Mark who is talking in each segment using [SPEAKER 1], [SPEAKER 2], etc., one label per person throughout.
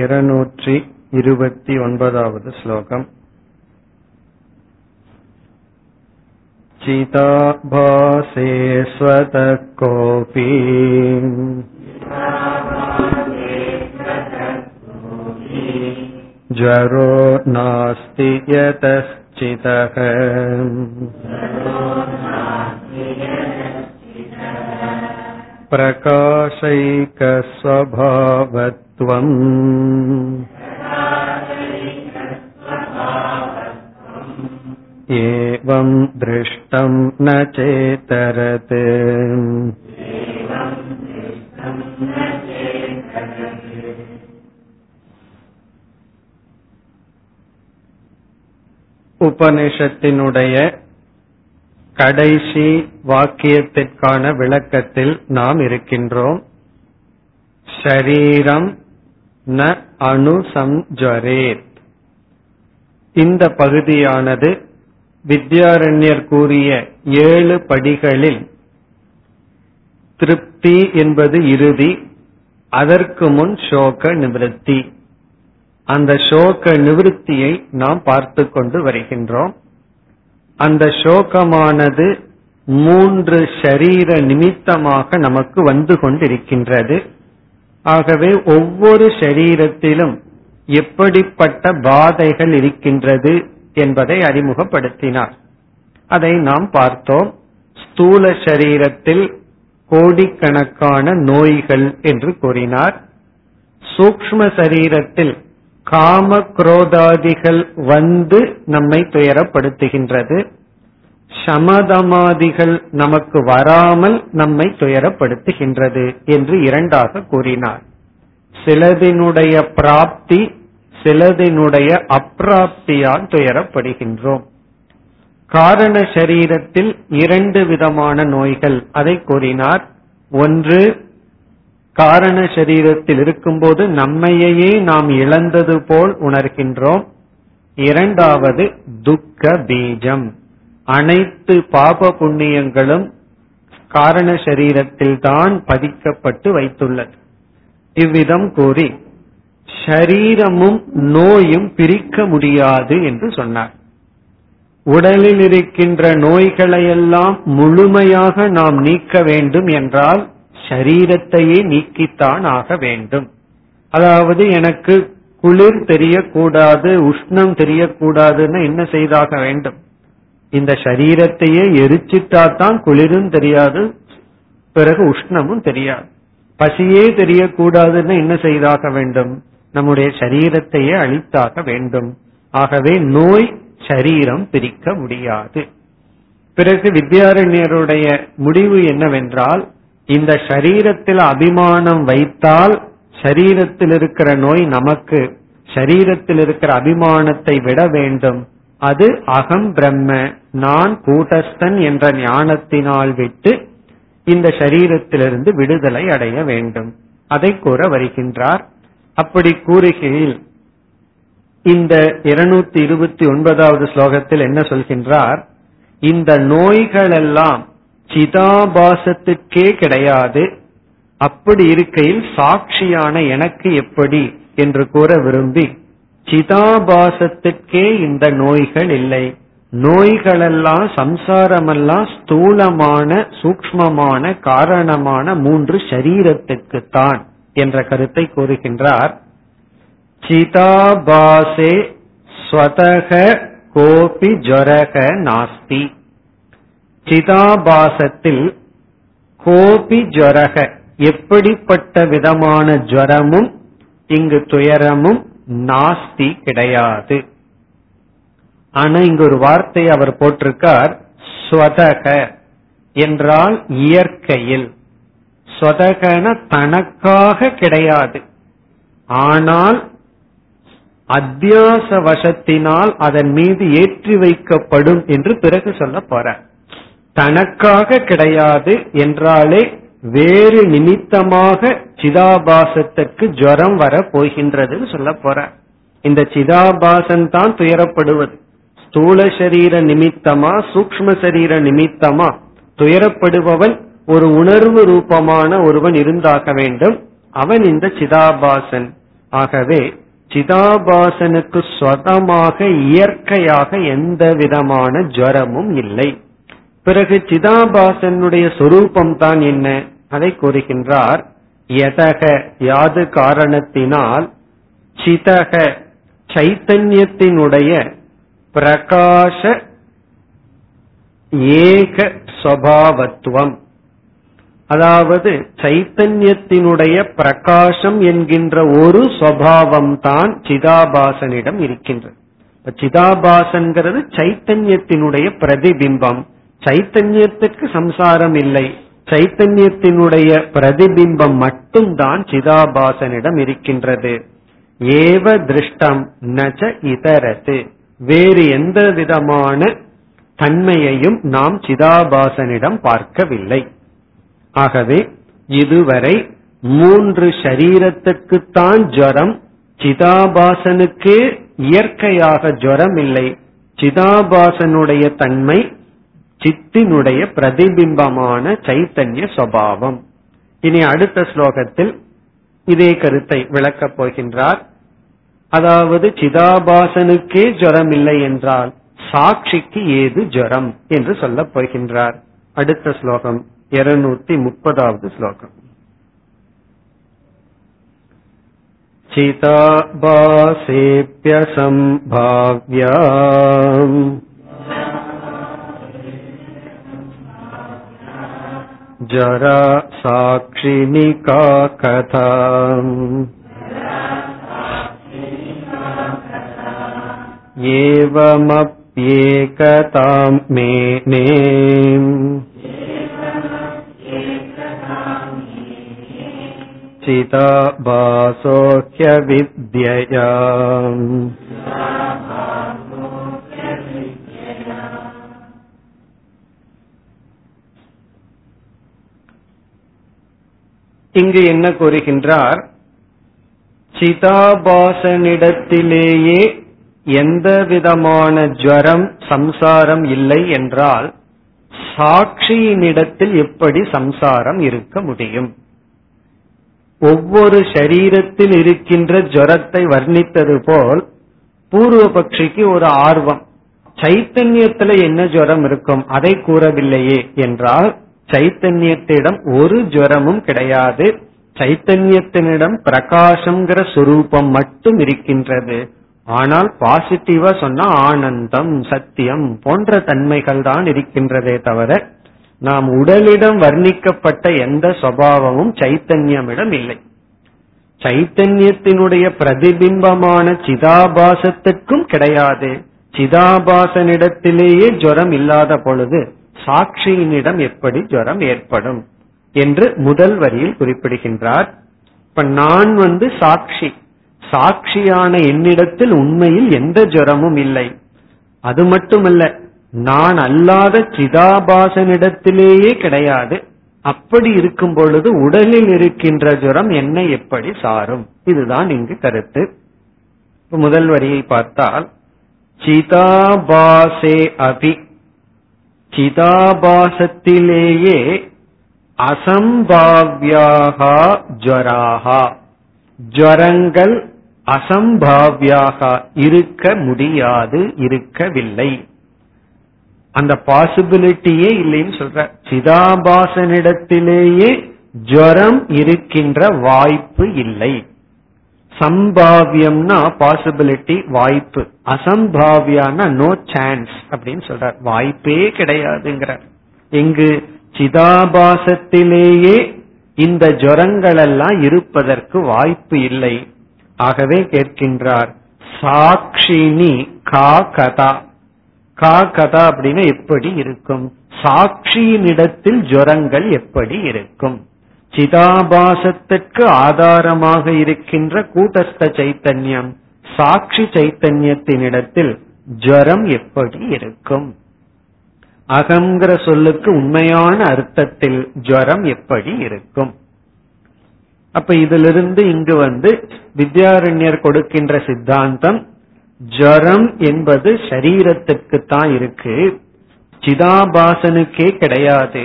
[SPEAKER 1] இருநூற்றி இருபத்தி ஒன்பதாவது श्लोकम् चिताभासे स्वतः कोऽपि ज्वरो नास्ति यतश्चितः प्रकाशैकस्वभावत्वम् एवं दृष्टं न चेतरत् உபனிஷத்தினுடைய கடைசி வாக்கியத்திற்கான விளக்கத்தில் நாம் இருக்கின்றோம் ஷரீரம் ந அணுசம்ஜரேத் இந்த பகுதியானது வித்யாரண்யர் கூறிய ஏழு படிகளில் திருப்தி என்பது இறுதி அதற்கு முன் சோக நிவிருத்தி. அந்த சோக நிவிருத்தியை நாம் பார்த்து கொண்டு வருகின்றோம். அந்த சோகமானது மூன்று ஷரீர நிமித்தமாக நமக்கு வந்து கொண்டிருக்கின்றது. ஆகவே ஒவ்வொரு ஷரீரத்திலும் எப்படிப்பட்ட பாதைகள் இருக்கின்றது என்பதை அறிமுகப்படுத்தினார். அதை நாம் பார்த்தோம். ஸ்தூல சரீரத்தில் கோடிக்கணக்கான நோய்கள் என்று கூறினார். சூக்ம சரீரத்தில் காம குரோதாதிகள் வந்து நம்மை துயரப்படுத்துகின்றது. சமதமாதிகள் நமக்கு வராமல் நம்மை துயரப்படுத்துகின்றது என்று இரண்டாக கூறினார். சிலதினுடைய பிராப்தி சிலதினுடைய அப்பிராப்தியால் துயரப்படுகின்றோம். காரண சரீரத்தில் இரண்டு விதமான நோய்கள் அதை கூறினார். ஒன்று காரண சரீரத்தில் இருக்கும்போது நம்மையே நாம் இழந்தது போல் உணர்கின்றோம். இரண்டாவது துக்க பீஜம். அனைத்து பாப புண்ணியங்களும் காரண சரீரத்தில் தான் பதிக்கப்பட்டு வைத்துள்ளது. இவ்விதம் கூறி ஷரீரமும் நோயும் பிரிக்க முடியாது என்று சொன்னார். உடலில் இருக்கின்ற நோய்களையெல்லாம் முழுமையாக நாம் நீக்க வேண்டும் என்றால் சரீரத்தையே நீக்கித்தான் ஆக வேண்டும். அதாவது எனக்கு குளிர் தெரியக்கூடாது உஷ்ணம் தெரியக்கூடாதுன்னு என்ன செய்தாக வேண்டும்? இந்த சரீரத்தையே எரிச்சிட்டாதான் குளிரும் தெரியாது பிறகு உஷ்ணமும் தெரியாது. பசியே தெரியக்கூடாதுன்னு என்ன செய்தாக வேண்டும்? நம்முடைய சரீரத்தையே அழித்தாக வேண்டும். ஆகவே நோய் சரீரம் பிரிக்க முடியாது. பிறகு வித்யாரண்யருடைய முடிவு என்னவென்றால் இந்த சரீரத்தில் அபிமானம் வைத்தால் சரீரத்தில் இருக்கிற நோய் நமக்கு சரீரத்தில் இருக்கிற அபிமானத்தை விட வேண்டும். அது அகம் பிரம்ம. நான் கூட்டஸ்தன் என்ற ஞானத்தினால் விட்டு இந்த சரீரத்திலிருந்து விடுதலை அடைய வேண்டும். அதை கூற வருகின்றார். அப்படி கூறுகையில் இந்த இருநூத்தி இருபத்தி ஒன்பதாவது ஸ்லோகத்தில் என்ன சொல்கின்றார்? இந்த நோய்களெல்லாம் சிதாபாசத்துக்கே கிடையாது. அப்படி இருக்கையில் சாட்சியான எனக்கு எப்படி? என்று கூற விரும்பி சிதாபாசத்துக்கே இந்த நோய்கள் இல்லை. நோய்களெல்லாம் சம்சாரமெல்லாம் ஸ்தூலமான சூக்மமான காரணமான மூன்று சரீரத்துக்குத்தான் என்ற கருத்தை கூறுகின்றார். சிதாபாசே ஸ்வதக கோபி ஜொரக நாஸ்தி. சிதாபாசத்தில் கோபி ஜொரக எப்படிப்பட்ட விதமான ஜுவரமும் இங்கு துயரமும் நாஸ்தி கிடையாது. ஆனா இங்க ஒரு வார்த்தை அவர் போட்டிருக்கார் ஸ்வதக என்றால் இயற்கையில். ஸ்வதகன தனக்காக கிடையாது. ஆனால் அத்தியாச வசத்தினால் அதன் மீது ஏற்றி வைக்கப்படும் என்று பிறகு சொல்ல போற தனக்காக கிடையாது என்றாலே வேறு நிமித்தமாக சிதாபாசத்துக்கு ஜரம் வர போகின்றதுன்னு சொல்ல போற. இந்த சிதாபாசன் தான் துயரப்படுவது. ஸ்தூல சரீர நிமித்தமா சூக்ம சரீர நிமித்தமா துயரப்படுபவன் ஒரு உணர்வு ரூபமான ஒருவன் இருந்தாக வேண்டும். அவன் இந்த சிதாபாசன். ஆகவே சிதாபாசனுக்கு சொதமாக இயற்கையாக எந்த விதமான ஜரமும் இல்லை. பிறகு சிதாபாசனுடைய சொரூபம் தான் என்ன? அதை கூறுகின்றார் எதக யாது காரணத்தினால் சிதக சைத்தன்யத்தினுடைய பிரகாச ஏக சுவாவத்துவம் அதாவது சைத்தன்யத்தினுடைய பிரகாசம் என்கின்ற ஒரு சுவாவம் தான் சிதாபாசனிடம் இருக்கின்றது. சிதாபாசன்கிறது சைத்தன்யத்தினுடைய பிரதிபிம்பம். சைத்தன்யத்திற்கு சம்சாரம் இல்லை. சைத்தன்யத்தினுடைய பிரதிபிம்பம் மட்டும்தான் சிதாபாசனிடம் இருக்கின்றது. ஏவ திருஷ்டம் நச்ச இதரது வேறு எந்த விதமான தன்மையையும் நாம் சிதாபாசனிடம் பார்க்கவில்லை. ஆகவே இதுவரை மூன்று சரீரத்துக்குத்தான் ஜுரம் சிதாபாசனுக்கே இயற்கையாக ஜுரம் இல்லை. சிதாபாசனுடைய தன்மை சித்தினுடைய பிரதிபிம்பமான சைத்தன்ய சுவாவம் இனி அடுத்த ஸ்லோகத்தில் இதே கருத்தை விளக்கப் போகின்றார் அதாவது சிதாபாசனுக்கே ஜுரம் இல்லை என்றால் சாட்சிக்கு ஏது ஜுரம் என்று சொல்லப் போகின்றார் அடுத்த ஸ்லோகம் இருநூத்தி முப்பதாவது ஸ்லோகம் चिताभासेऽप्यसम्भाव्या जरा साक्षिणि का कथा एवमप्येकतां मेने चिताभासोह्यविद्यया இங்கு என்ன கூறுகின்றார்? சிதாபாசனிடத்திலேயே எந்த விதமான ஜுவரம் சம்சாரம் இல்லை என்றால் சாட்சியினிடத்தில் எப்படி சம்சாரம் இருக்க முடியும்? ஒவ்வொரு சரீரத்தில் இருக்கின்ற ஜரத்தை வர்ணித்தது போல் பூர்வ பட்சிக்கு ஒரு ஆர்வம். சைத்தன்யத்துல என்ன ஜரம் இருக்கும்? அதை கூறவில்லையே என்றால் சைத்தன்யத்திடம் ஒரு ஜுரமும் கிடையாது. சைத்தன்யத்தினிடம் பிரகாசம்ங்கிற சுரூபம் மட்டும் இருக்கின்றது. ஆனால் பாசிட்டிவா சொன்னா ஆனந்தம் சத்தியம் போன்ற தன்மைகள் தான் இருக்கின்றதே தவிர நாம் உடலிடம் வர்ணிக்கப்பட்ட எந்த சுவாவமும் சைத்தன்யமிடம் இல்லை. சைத்தன்யத்தினுடைய பிரதிபிம்பமான சிதாபாசத்துக்கும் கிடையாது. சிதாபாசனிடத்திலேயே ஜுரம் இல்லாத பொழுது சாட்சியினிடம் எப்படி ஜுரம் ஏற்படும் என்று முதல் வரியில் குறிப்பிடுகின்றார். இப்ப நான் வந்து சாட்சி சாட்சியான என்னிடத்தில் உண்மையில் எந்த ஜுரமும் இல்லை. அது மட்டுமல்ல நான் அல்லாத சிதாபாசனிடத்திலேயே கிடையாது. அப்படி இருக்கும் பொழுது உடலில் இருக்கின்ற ஜுரம் என்னை எப்படி சாரும்? இதுதான் இங்கு கருத்து. முதல் வரியை பார்த்தால் சிதாபாசே அபி. சிதாபாசத்திலேயே அசம்பாவியாகா ஜராகா ஜரங்கள் அசம்பாவியாக இருக்க முடியாது இருக்கவில்லை. அந்த பாசிபிலிட்டியே இல்லைன்னு சொல்ற. சிதாபாசனிடத்திலேயே ஜரம் இருக்கின்ற வாய்ப்பு இல்லை. சம்பாவியம்னா பாசிபிலிட்டி வாய்ப்பு. அசம்பாவியானா நோ சான்ஸ் அப்படின்னு சொல்றார். வாய்ப்பே கிடையாதுங்கிறார். இங்கு சிதாபாசத்திலேயே இந்த ஜரங்கள் எல்லாம் இருப்பதற்கு வாய்ப்பு இல்லை. ஆகவே கேட்கின்றார் சாட்சினி கா கதா. கா கதா அப்படின்னா எப்படி இருக்கும்? சாட்சியினிடத்தில் ஜுரங்கள் எப்படி இருக்கும்? சிதாபாசத்திற்கு ஆதாரமாக இருக்கின்ற கூட்டஸ்த சைத்தன்யம் சாட்சி சைத்தன்யத்தினிடத்தில் ஜரம் எப்படி இருக்கும்? அகங்கிற சொல்லுக்கு உண்மையான அர்த்தத்தில் ஜரம் எப்படி இருக்கும்? அப்ப இதிலிருந்து இங்கு வந்து வித்யாரண்யர் கொடுக்கின்ற சித்தாந்தம் ஜரம் என்பது சரீரத்துக்கு தான் இருக்கு சிதாபாசனுக்கே கிடையாது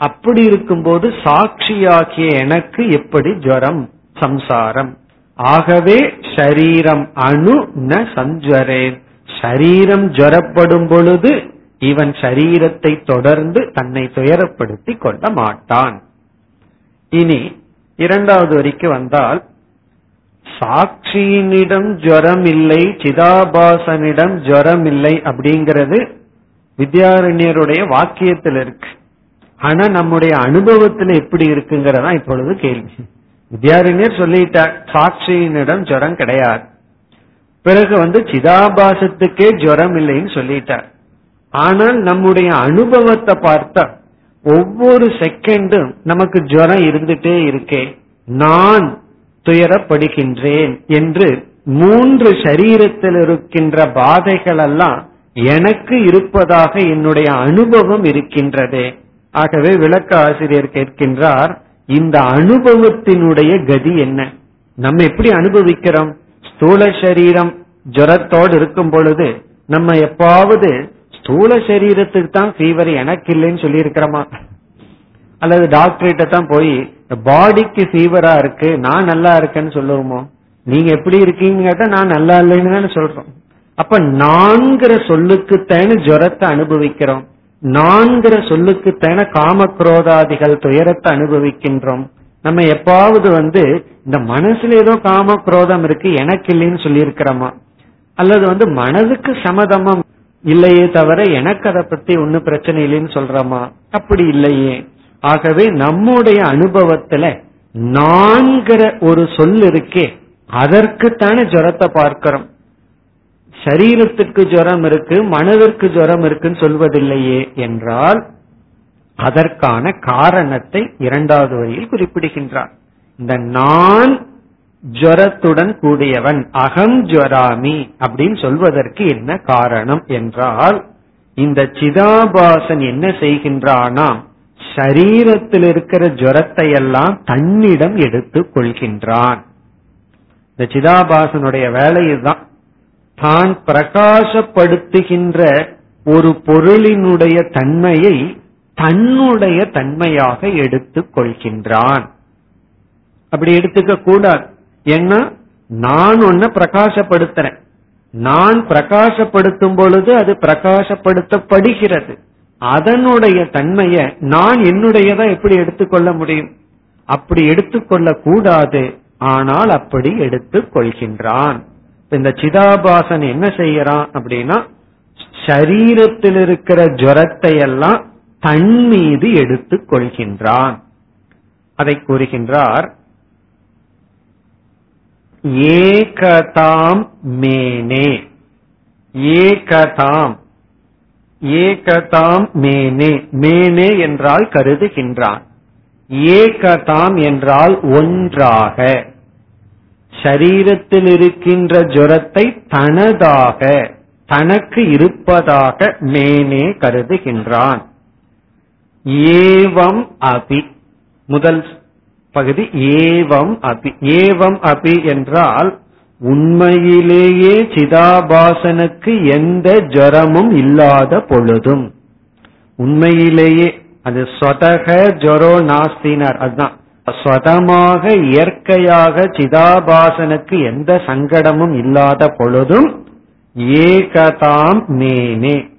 [SPEAKER 1] அப்படி இருக்கும்போது சாட்சியாகிய எனக்கு எப்படி ஜரம் சம்சாரம். ஆகவே ஷரீரம் அணு ந சஞ்சரேன் ஷரீரம் ஜரப்படும் பொழுது இவன் ஷரீரத்தை தொடர்ந்து தன்னை துயரப்படுத்தி கொள்ள மாட்டான். இனி இரண்டாவது வரிக்கு வந்தால் சாட்சியினிடம் ஜரம் இல்லை சிதாபாசனிடம் ஜுரம் இல்லை அப்படிங்கிறது வித்யாரண்யருடைய வாக்கியத்தில் இருக்கு ஆனா நம்முடைய அனுபவத்துல எப்படி இருக்குங்கிறதா இப்பொழுது கேள்வி. வித்யாரண்யர் சொல்லிட்டார் சாட்சியினிடம் ஜுரம் கிடையாது. பிறகு வந்து சிதாபாசத்துக்கே ஜுரம் இல்லைன்னு சொல்லிட்டார். ஆனால் நம்முடைய அனுபவத்தை பார்த்தா ஒவ்வொரு செகண்டும் நமக்கு ஜுரம் இருந்துட்டே இருக்கே நான் துயரப்படுகின்றேன் என்று மூன்று சரீரத்தில் இருக்கின்ற பாதைகள் எல்லாம் எனக்கு இருப்பதாக என்னுடைய அனுபவம் இருக்கின்றதே. ஆகவே விளக்க ஆசிரியர் கேட்கின்றார் இந்த அனுபவத்தினுடைய கதி என்ன? நம்ம எப்படி அனுபவிக்கிறோம்? ஸ்தூல சரீரம் ஜுரத்தோடு இருக்கும் பொழுது நம்ம எப்பாவது ஸ்தூல சரீரத்துக்கு தான் ஃபீவர் எனக்கு இல்லைன்னு சொல்லி இருக்கிறோமா அல்லது டாக்டர்கிட்ட தான் போய் பாடிக்கு ஃபீவரா இருக்கு நான் நல்லா இருக்கேன்னு சொல்லுவோமோ? நீங்க எப்படி இருக்கீங்க கேட்டா நான் நல்லா இல்லைன்னு தானே சொல்றோம். அப்ப நான்கிற சொல்லுக்குத்தான ஜுரத்தை அனுபவிக்கிறோம். நான்கிற சொல்லுக்குத்தான காமக்ரோதாதிகள் துயரத்தை அனுபவிக்கின்றோம். நம்ம எப்பாவது வந்து இந்த மனசுல ஏதோ காம குரோதம் இருக்கு எனக்கு இல்லைன்னு சொல்லியிருக்கிறோமா? அல்லது வந்து மனதுக்கு சமதமம் இல்லையே தவிர எனக்கு அதை பத்தி ஒன்னும் பிரச்சனை இல்லைன்னு சொல்றோமா? அப்படி இல்லையே. ஆகவே நம்முடைய அனுபவத்துல நான்கிற ஒரு சொல் இருக்கே அதற்குத்தானே ஜுரத்தை பார்க்கிறோம். சரீரத்திற்கு ஜுரம் இருக்கு மனதிற்கு ஜுரம் இருக்குன்னு சொல்வதில்லையே என்றால் அதற்கான காரணத்தை இரண்டாவது வரியில் குறிப்பிடுகின்றார். இந்த நான் ஜரத்துடன் கூடியவன் அகம் ஜுவராமி அப்படின்னு சொல்வதற்கு என்ன காரணம் என்றால் இந்த சிதாபாசன் என்ன செய்கின்றானா சரீரத்தில் இருக்கிற ஜுரத்தை எல்லாம் தன்னிடம் எடுத்துக் கொள்கின்றான். இந்த சிதாபாசனுடைய வேலை இதுதான். தான் பிரகாசப்படுத்துகின்ற ஒரு பொருளினுடைய தன்மையை தன்னுடைய தன்மையாக எடுத்துக் கொள்கின்றான். அப்படி எடுத்துக்க கூடாது. ஏன்னா நான் ஒன்ன பிரகாசப்படுத்துறேன். நான் பிரகாசப்படுத்தும் பொழுது அது பிரகாசப்படுத்தப்படுகிறது. அதனுடைய தன்மைய நான் என்னுடையதா எப்படி எடுத்துக்கொள்ள முடியும்? அப்படி எடுத்துக்கொள்ள கூடாது ஆனால் அப்படி எடுத்துக் கொள்கின்றான். இந்த சிதாபாசன் என்ன செய்யறான் அப்படின்னா சரீரத்தில் இருக்கிற ஜுரத்தை எல்லாம் தன் மீது எடுத்துக் கொள்கின்றான். அதை கூறுகின்றார் ஏகதாம் மேனே. ஏகதாம் ஏகதாம் மேனே. மேனே என்றால் கருதுகின்றான். ஏகதாம் என்றால் ஒன்றாக. சரீரத்தில் இருக்கின்ற ஜுரத்தை தனதாக தனக்கு இருப்பதாக மேனே கருதுகின்றான். ஏவம் அபி. முதல் பகுதி ஏவம் அபி. ஏவம் அபி என்றால் உண்மையிலேயே சிதாபாசனுக்கு எந்த ஜரமும் இல்லாத பொழுதும். உண்மையிலேயே அது சொதக ஜொரோ நாஸ்தினர் அதுதான். ஸ்வதமாக இயற்கையாக சிதாபாசனுக்கு எந்த சங்கடமும் இல்லாத பொழுதும் ஏகதாம் மேனே.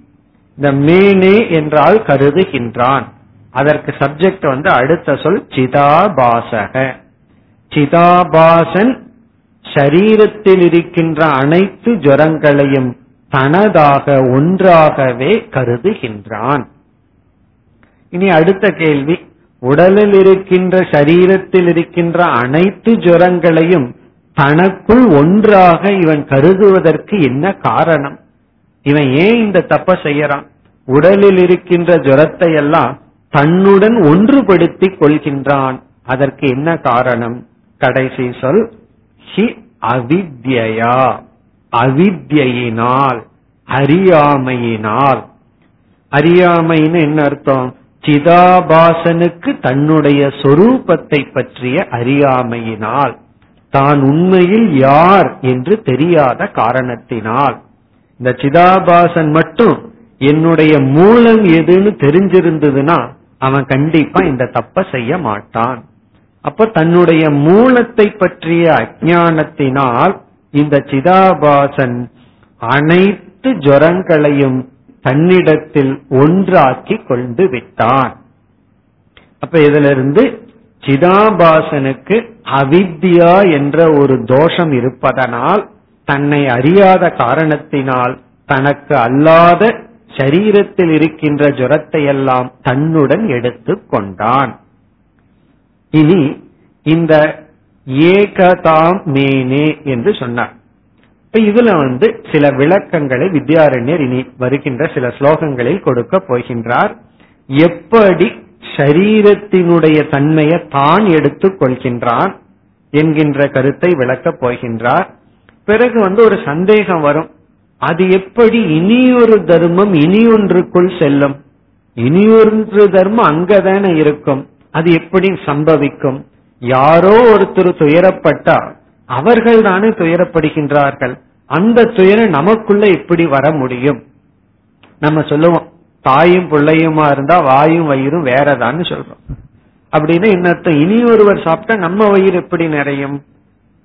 [SPEAKER 1] இந்த மேனே என்றால் கருதுகின்றான். அதற்கு சப்ஜெக்ட் வந்து அடுத்த சொல் சிதாபாசக. சிதாபாசன் சரீரத்தில் இருக்கின்ற அனைத்து ஜரங்களையும் தனதாக ஒன்றாகவே கருதுகின்றான். இனி அடுத்த கேள்வி. உடலில் இருக்கின்ற சரீரத்தில் இருக்கின்ற அனைத்து ஜுரங்களையும் தனக்குள் ஒன்றாக இவன் கருதுவதற்கு என்ன காரணம்? இவன் ஏன் இந்த தப்ப செய்யறான்? உடலில் இருக்கின்ற ஜுரத்தை எல்லாம் தன்னுடன் ஒன்றுபடுத்திக் கொள்கின்றான். அதற்கு என்ன காரணம்? கடைசி சொல் ஹி அவித்யா அவித்யினால் அறியாமையினால். அறியாமைன்னு என்ன அர்த்தம்? சிதாபாசனுக்கு தன்னுடைய சொரூபத்தை பற்றிய அறியாமையினால் தான் உண்மையில் யார் என்று தெரியாத காரணத்தினால். இந்த சிதாபாசன் மட்டும் என்னுடைய மூலம் எதுன்னு தெரிஞ்சிருந்ததுன்னா அவன் கண்டிப்பா இந்த தப்ப செய்ய மாட்டான். அப்ப தன்னுடைய மூலத்தை பற்றிய அஜானத்தினால் இந்த சிதாபாசன் அனைத்து ஜரங்களையும் தன்னிடத்தில் ஒன்றாக்கி கொண்டு விட்டான். அப்ப இதுல இருந்து சிதாபாசனுக்கு அவித்யா என்ற ஒரு தோஷம் இருப்பதனால் தன்னை அறியாத காரணத்தினால் தனக்கு அல்லாத சரீரத்தில் இருக்கின்ற ஜுரத்தை எல்லாம் தன்னுடன் எடுத்து கொண்டான். இனி இந்த ஏகதாம் மேனே என்று சொன்னார். இப்ப இதுல வந்து சில விளக்கங்களை வித்யாரண்யர் இனி வருகின்ற சில ஸ்லோகங்களில் கொடுக்க போகின்றார். எப்படி சரீரத்தினுடைய தன்மையை தான் எடுத்துக் கொள்கின்றான் என்கின்ற கருத்தை விளக்கப் போகின்றார். பிறகு வந்து ஒரு சந்தேகம் வரும். அது எப்படி இனியொரு தர்மம் இனி ஒன்றுக்குள் செல்லும்? இனியொன்று தர்மம் அங்கதானே இருக்கும். அது எப்படி சம்பவிக்கும்? யாரோ ஒருத்தர் துயரப்பட்டால் அவர்கள் தானே துயரப்படுகின்றார்கள். அந்த துயரம் நமக்குள்ள எப்படி வர முடியும். நம்ம சொல்லுவோம் தாயும் பிள்ளையுமா இருந்தா வாயும் வயிறும் வேறதான்னு சொல்றோம். அப்படின்னு என்னத்த இனி ஒருவர் சாப்பிட்டா நம்ம வயிறு எப்படி நிறையும்?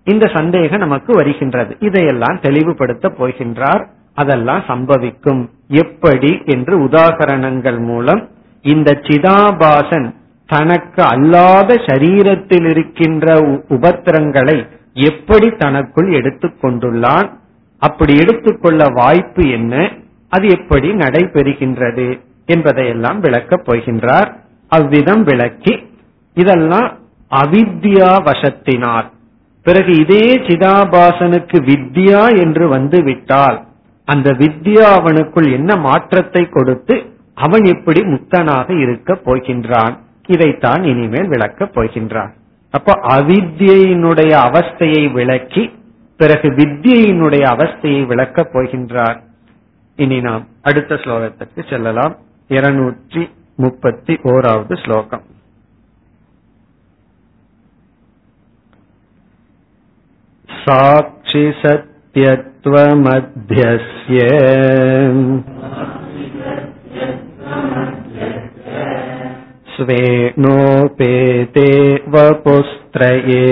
[SPEAKER 1] இந்த சந்தேகம் நமக்கு வருகின்றது. இதையெல்லாம் தெளிவுபடுத்த போகின்றார். அதெல்லாம் சம்பவிக்கும். எப்படி என்று உதாகரணங்கள் மூலம் இந்த சிதாபாசன் தனக்கு அல்லாத சரீரத்தில் இருக்கின்ற உபத்திரங்களை எப்படி தனக்குள் எடுத்துக் கொண்டுள்ளான் அப்படி எடுத்துக்கொள்ள வாய்ப்பு என்ன அது எப்படி நடைபெறுகின்றது என்பதையெல்லாம் விளக்கப் போகின்றார். அவ்விதம் விளக்கி இதெல்லாம் அவித்யா வசத்தினால் பிறகு இதே சிதாபாசனுக்கு வித்யா என்று வந்து விட்டால் அந்த வித்யா அவனுக்குள் என்ன மாற்றத்தை கொடுத்து அவன் எப்படி முக்தனாக இருக்கப் போகின்றான் இதைத்தான் இனிமேல் விளக்கப் போகின்றான் அப்ப அவித்யினுடைய அவஸ்தையை விளக்கி பிறகு வித்யினுடைய அவஸ்தையை விளக்கப் போகின்றார் இனி நாம் அடுத்த ஸ்லோகத்திற்கு செல்லலாம் இருநூற்றி முப்பத்தி ஓராவது ஸ்லோகம் साक्षिसत्यत्वमध्यस्य स्वेणोपेते वपुस्त्रये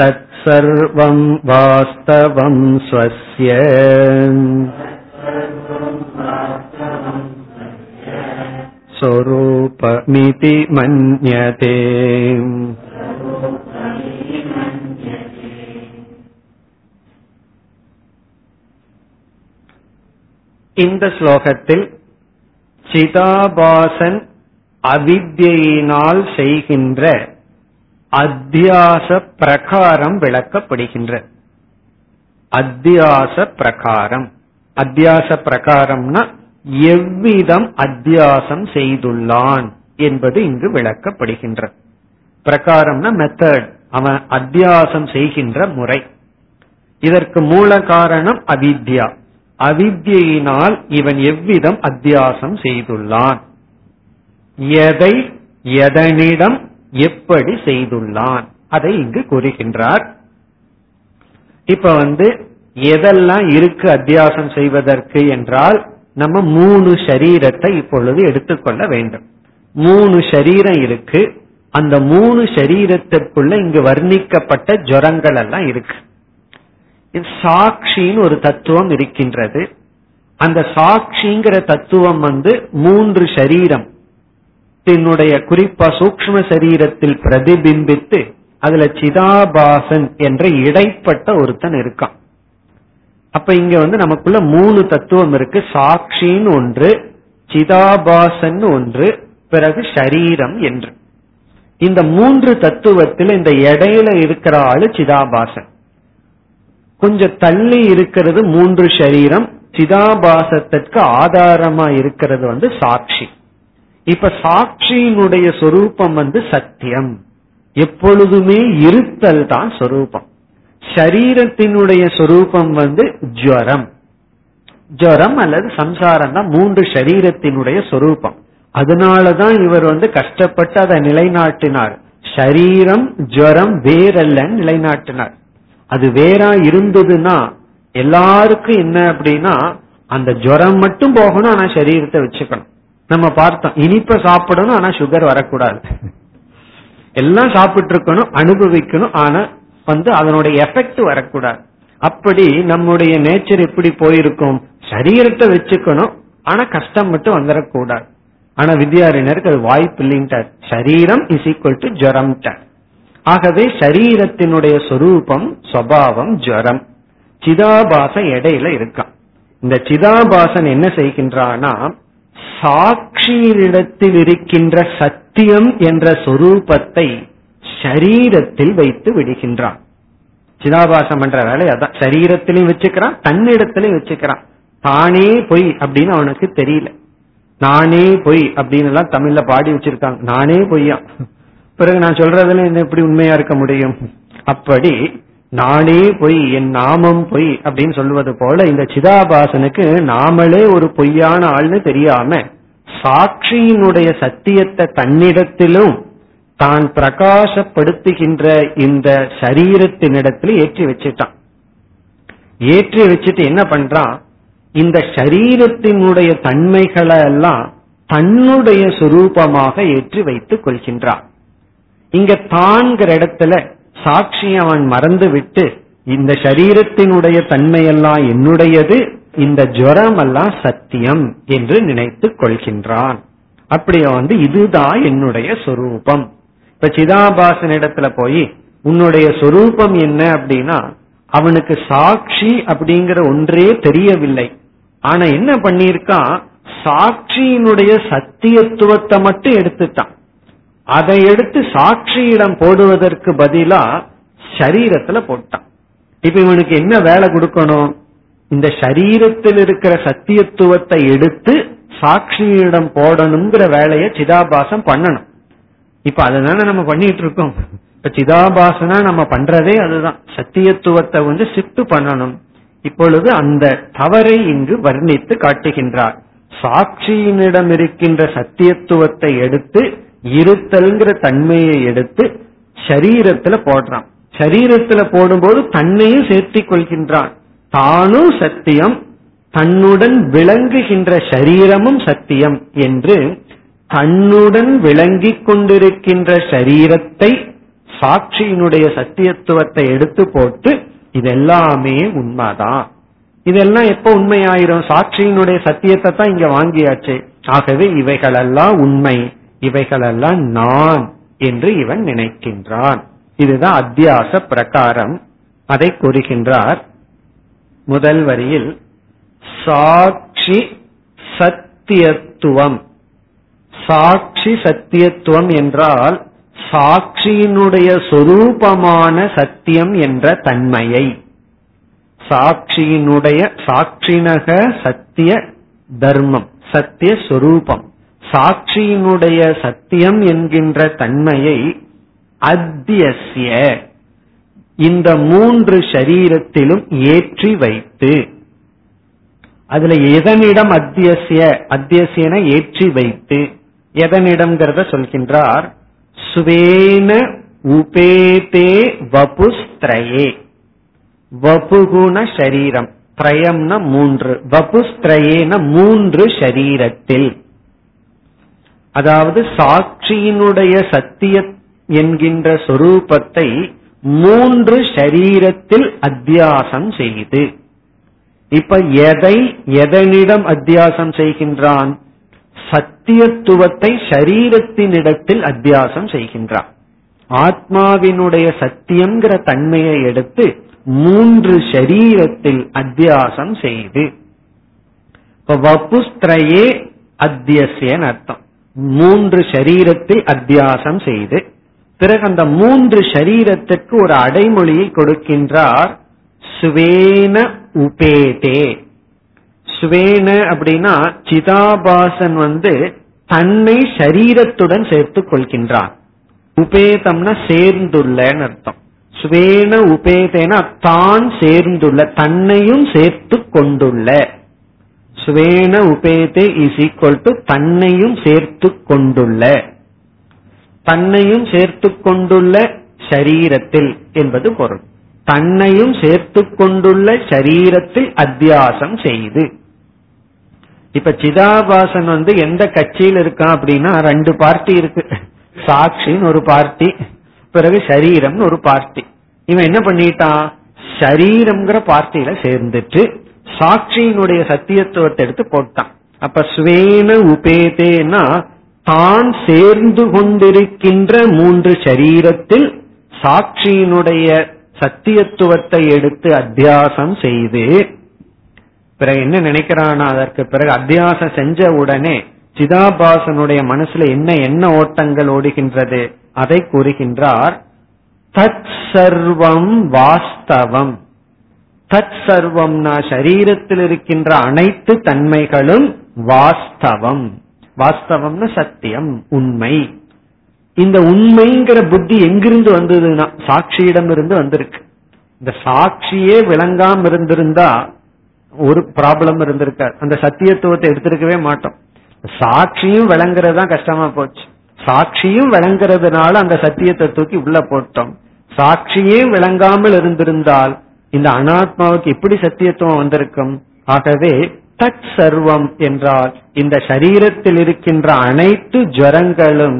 [SPEAKER 1] तत्सर्वं वास्तवं स्वस्य स्वरूपमिति मन्यते இந்த ஸ்லோகத்தில் சிதாபாசன் அவித்யினால் செய்கின்ற அத்தியாச பிரகாரம் விளக்கப்படுகின்ற. அத்தியாச பிரகாரம். அத்தியாச பிரகாரம்னா எவ்விதம் அத்தியாசம் செய்துள்ளான் என்பது இங்கு விளக்கப்படுகின்ற. பிரகாரம்னா மெத்தட் அவன் அத்தியாசம் செய்கின்ற முறை. இதற்கு மூல காரணம் அவித்யா. அவித்யினால் இவன் எவ்விதம் அத்தியாசம் செய்துள்ளான்? எதை எதனிடம் எப்படி செய்துள்ளான்? அதை இங்கு கூறுகின்றார். இப்ப வந்து எதெல்லாம் இருக்கு அத்தியாசம் செய்வதற்கு என்றால் நம்ம மூணு சரீரத்தை இப்பொழுது எடுத்துக்கொள்ள வேண்டும். மூணு சரீரம் இருக்கு. அந்த மூணு சரீரத்திற்குள்ள இங்கு வர்ணிக்கப்பட்ட ஜரங்கள் எல்லாம் இருக்கு. சாட்சின்னு ஒரு தத்துவம் இருக்கின்றது. அந்த சாட்சிங்கிற தத்துவம் வந்து மூன்று சரீரம். தன்னுடைய குறிப்பா சூக்ம சரீரத்தில் பிரதிபிம்பித்து அதுல சிதாபாசன் என்ற இடைப்பட்ட ஒருத்தன் இருக்கான். அப்ப இங்க வந்து நமக்குள்ள மூணு தத்துவம் இருக்கு. சாட்சின்னு ஒன்று சிதாபாசன் ஒன்று பிறகு ஷரீரம் என்று. இந்த மூன்று தத்துவத்தில் இந்த இடையில இருக்கிற ஆளு சிதாபாசன். கொஞ்சம் தள்ளி இருக்கிறது மூன்று சரீரம் சிதாபாசத்திற்கு ஆதாரமா இருக்கிறது வந்து சாட்சி. இப்ப சாட்சியினுடைய சொரூபம் வந்து சத்தியம். எப்பொழுதுமே இருத்தல் தான் சொரூபம். சரீரத்தினுடைய சொரூபம் வந்து ஜுவரம். ஜுவரம் அல்லது சம்சாரம் தான் மூன்று சரீரத்தினுடைய சொரூபம். அதனாலதான் இவர் வந்து கஷ்டப்பட்டு அதை நிலைநாட்டினார். சரீரம் ஜுவரம் வேறல்லன்னு நிலைநாட்டினார். அது வேறா இருந்ததுன்னா எல்லாருக்கும் என்ன அப்படின்னா அந்த ஜுரம் மட்டும் போகணும் ஆனா சரீரத்தை வச்சுக்கணும். நம்ம பார்த்தோம் இனிப்ப சாப்பிடணும் ஆனா சுகர் வரக்கூடாது. எல்லாம் சாப்பிட்டு இருக்கணும் அனுபவிக்கணும் ஆனா வந்து அதனுடைய எஃபெக்ட் வரக்கூடாது. அப்படி நம்முடைய நேச்சர் எப்படி போயிருக்கும்? சரீரத்தை வச்சுக்கணும் ஆனா கஷ்டம் மட்டும் வந்துடக்கூடாது ஆனா வித்யாரிணருக்கு அது வாய்ப்பு இல்லைன்ட்டார் சரீரம் இஸ் ஈக்குவல் டு ஜரம் ஆகவே சரீரத்தினுடைய சொரூபம் சுவாவம் ஜரம். சிதாபாசம் இடையில இருக்கான் இந்த சிதாபாசன் என்ன செய்கின்றானா சாட்சியிடத்தில் இருக்கின்ற சத்தியம் என்ற சொரூபத்தை சரீரத்தில் வைத்து விடுகின்றான். சிதாபாசம் என்ற வேலை அதான். சரீரத்திலையும் வச்சுக்கிறான் தன்னிடத்திலையும் வச்சுக்கிறான். தானே பொய் அப்படின்னு அவனுக்கு தெரியல. நானே பொய் அப்படின்னு எல்லாம் தமிழ்ல பாடி வச்சிருக்காங்க. நானே பொய்யா? பிறகு நான் சொல்றதுல என்ன எப்படி உண்மையா இருக்க முடியும்? அப்படி நானே பொய் என் நாமம் பொய் அப்படின்னு சொல்லுவது போல இந்த சிதாபாசனுக்கு நாமளே ஒரு பொய்யான ஆள்னு தெரியாம சாட்சியினுடைய சத்தியத்தை தன்னிடத்திலும் தான் பிரகாசப்படுத்துகின்ற இந்த சரீரத்தினிடத்துல ஏற்றி வச்சுட்டான். ஏற்றி வச்சுட்டு என்ன பண்றான்? இந்த சரீரத்தினுடைய தன்மைகளை எல்லாம் தன்னுடைய சுரூபமாக ஏற்றி வைத்துக் கொள்கின்றான். இங்க தான்கிற இடத்துல சாட்சி அவன் மறந்து விட்டு இந்த சரீரத்தினுடைய தன்மையெல்லாம் என்னுடையது இந்த ஜுரம் எல்லாம் சத்தியம் என்று நினைத்து கொள்கின்றான். அப்படியே வந்து இதுதான் என்னுடைய சொரூபம். இப்ப சிதாபாசன் இடத்துல போய் உன்னுடைய சொரூபம் என்ன அப்படின்னா அவனுக்கு சாட்சி அப்படிங்கிற ஒன்றே தெரியவில்லை. ஆனா என்ன பண்ணிருக்கான் சாட்சியினுடைய சத்தியத்துவத்தை மட்டும் எடுத்துட்டான். அதை எடுத்து சாட்சியிடம் போடுவதற்கு பதிலா சரீரத்துல போட்டான். இப்ப இவனுக்கு என்ன வேலை கொடுக்கணும்? இந்த சரீரத்தில் இருக்கிற சத்தியத்துவத்தை எடுத்து சாட்சியிடம் போடணுங்கிற வேலையை சிதாபாசம் பண்ணணும். இப்ப அதுதானே நம்ம பண்ணிட்டு இருக்கோம். இப்ப சிதாபாசனா நம்ம பண்றதே அதுதான். சத்தியத்துவத்தை வந்து சிப்ட் பண்ணணும். இப்பொழுது அந்த தவறை இங்கு வர்ணித்து காட்டுகின்றார். சாட்சியினிடம் இருக்கின்ற சத்தியத்துவத்தை எடுத்து இருத்தல்ங்கிற தன்மையை எடுத்து சரீரத்துல போடுறான். சரீரத்துல போடும்போது தன்னையும் சேர்த்தி கொள்கின்றான். தானும் சத்தியம் தன்னுடன் விளங்குகின்ற சரீரமும் சத்தியம் என்று தன்னுடன் விளங்கிக் கொண்டிருக்கின்ற சரீரத்தை சாட்சியினுடைய சத்தியத்துவத்தை எடுத்து போட்டு இதெல்லாமே உண்மைதான். இதெல்லாம் எப்ப உண்மையாயிரும்? சாட்சியினுடைய சத்தியத்தை தான் இங்க வாங்கியாச்சு. ஆகவே இவைகளெல்லாம் உண்மை. இவைகளெல்லாம் நான் என்று இவன் நினைக்கின்றான். இதுதான் அத்தியாச பிரகாரம். அதை கூறுகின்றார் முதல் வரியில் சாட்சி சத்தியத்துவம். சாட்சி சத்தியத்துவம் என்றால் சாட்சியினுடைய சொரூபமான சத்தியம் என்ற தன்மையை. சாட்சியினுடைய சாட்சினக சத்திய தர்மம் சத்திய சொரூபம். சாட்சியினுடைய சத்தியம் என்கின்ற தன்மையை அத்தியசிய இந்த மூன்று சரீரத்திலும் ஏற்றி வைத்து அதுல எதனிடம் அத்தியசிய அத்தியசியன ஏற்றி வைத்து எதனிடம்ங்கிறத சொல்கின்றார் சுவேன உபேதே வபுஸ்திரயே. வபுகுண சரீரம் திரயம்னா மூன்று வபுஸ்திரயேன மூன்று சரீரத்தில். அதாவது சாட்சியினுடைய சத்திய என்கின்ற சொரூபத்தை மூன்று சரீரத்தில் அத்தியாசம் செய்து. இப்ப எதை எதனிடம் அத்தியாசம் செய்கின்றான்? சத்தியத்துவத்தை சரீரத்தினிடத்தில் அத்தியாசம் செய்கின்றான். ஆத்மாவினுடைய சத்தியம்ங்கிற தன்மையை எடுத்து மூன்று சரீரத்தில் அத்தியாசம் செய்து. இப்ப வபுஸ்திரையே அத்தியசியன் அர்த்தம். மூன்று சரீரத்தில் அத்தியாசம் செய்து பிறகு அந்த மூன்று சரீரத்துக்கு ஒரு அடைமொழியை கொடுக்கின்றார் சுவேன உபேதே. சுவேன அப்படின்னா சிதாபாசன் வந்து தன்னை சரீரத்துடன் சேர்த்துக் கொள்கின்றான் உபேதம்னா சேர்ந்துள்ளன்னு அர்த்தம். சுவேன உபேதேனா தான் சேர்ந்துள்ள தன்னையும் சேர்த்து கொண்டுள்ள. சுவேன உபேதே இஸ் ஈக்வல் டு தன்னையும் சேர்த்து கொண்டுள்ள. தன்னையும் சேர்த்து கொண்டுள்ள சரீரத்தில் என்பது பொருள். தன்னையும் சேர்த்து கொண்டுள்ள சரீரத்தில் அத்தியாசம் செய்து. இப்ப சிதாபாசன் வந்து எந்த கட்சியில் இருக்கான் அப்படின்னா ரெண்டு பார்ட்டி இருக்கு. சாட்சின்னு ஒரு பார்ட்டி பிறகு சரீரம்னு ஒரு பார்ட்டி. இவன் என்ன பண்ணிட்டான்? சரீரம்ங்கிற பார்ட்டியில சேர்ந்துட்டு சாட்சியினுடைய சத்தியத்துவத்தை எடுத்து போட்டான். அப்ப ஸ்வேன உபேதேனா தான் சேர்ந்து கொண்டிருக்கின்ற மூன்று சரீரத்தில் சாட்சியினுடைய சத்தியத்துவத்தை எடுத்து அத்தியாசம் செய்து பிறகு என்ன நினைக்கிறானா அதற்கு பிறகு அத்தியாசம் செஞ்ச உடனே சிதாபாசனுடைய மனசுல என்ன என்ன ஓட்டங்கள் ஓடுகின்றது? அதை கூறுகின்றார் தத் சர்வம் வாஸ்தவம். தத் சர்வம்னா சரீரத்தில் இருக்கின்ற அனைத்து தன்மைகளும் வாஸ்தவம். வாஸ்தவம்னு சத்தியம் உண்மை. இந்த உண்மைங்கிற புத்தி எங்கிருந்து வந்ததுன்னா சாட்சியிடம் இருந்து வந்திருக்கு. இந்த சாட்சியே விளங்காம இருந்திருந்தா ஒரு ப்ராப்ளம் இருந்திருக்காது. அந்த சத்தியத்துவத்தை எடுத்திருக்கவே மாட்டோம். சாட்சியும் விளங்குறது தான் கஷ்டமா போச்சு. சாட்சியும் விளங்குறதுனால அந்த சத்தியத்தை தூக்கி உள்ள போட்டோம். சாட்சியே விளங்காமல் இருந்திருந்தால் இந்த அனாத்மாவுக்கு எப்படி சத்தியத்துவம் வந்திருக்கும்? ஆகவே தத் சர்வம் என்றால் இந்த சரீரத்தில் இருக்கின்ற அனைத்து ஜுவரங்களும்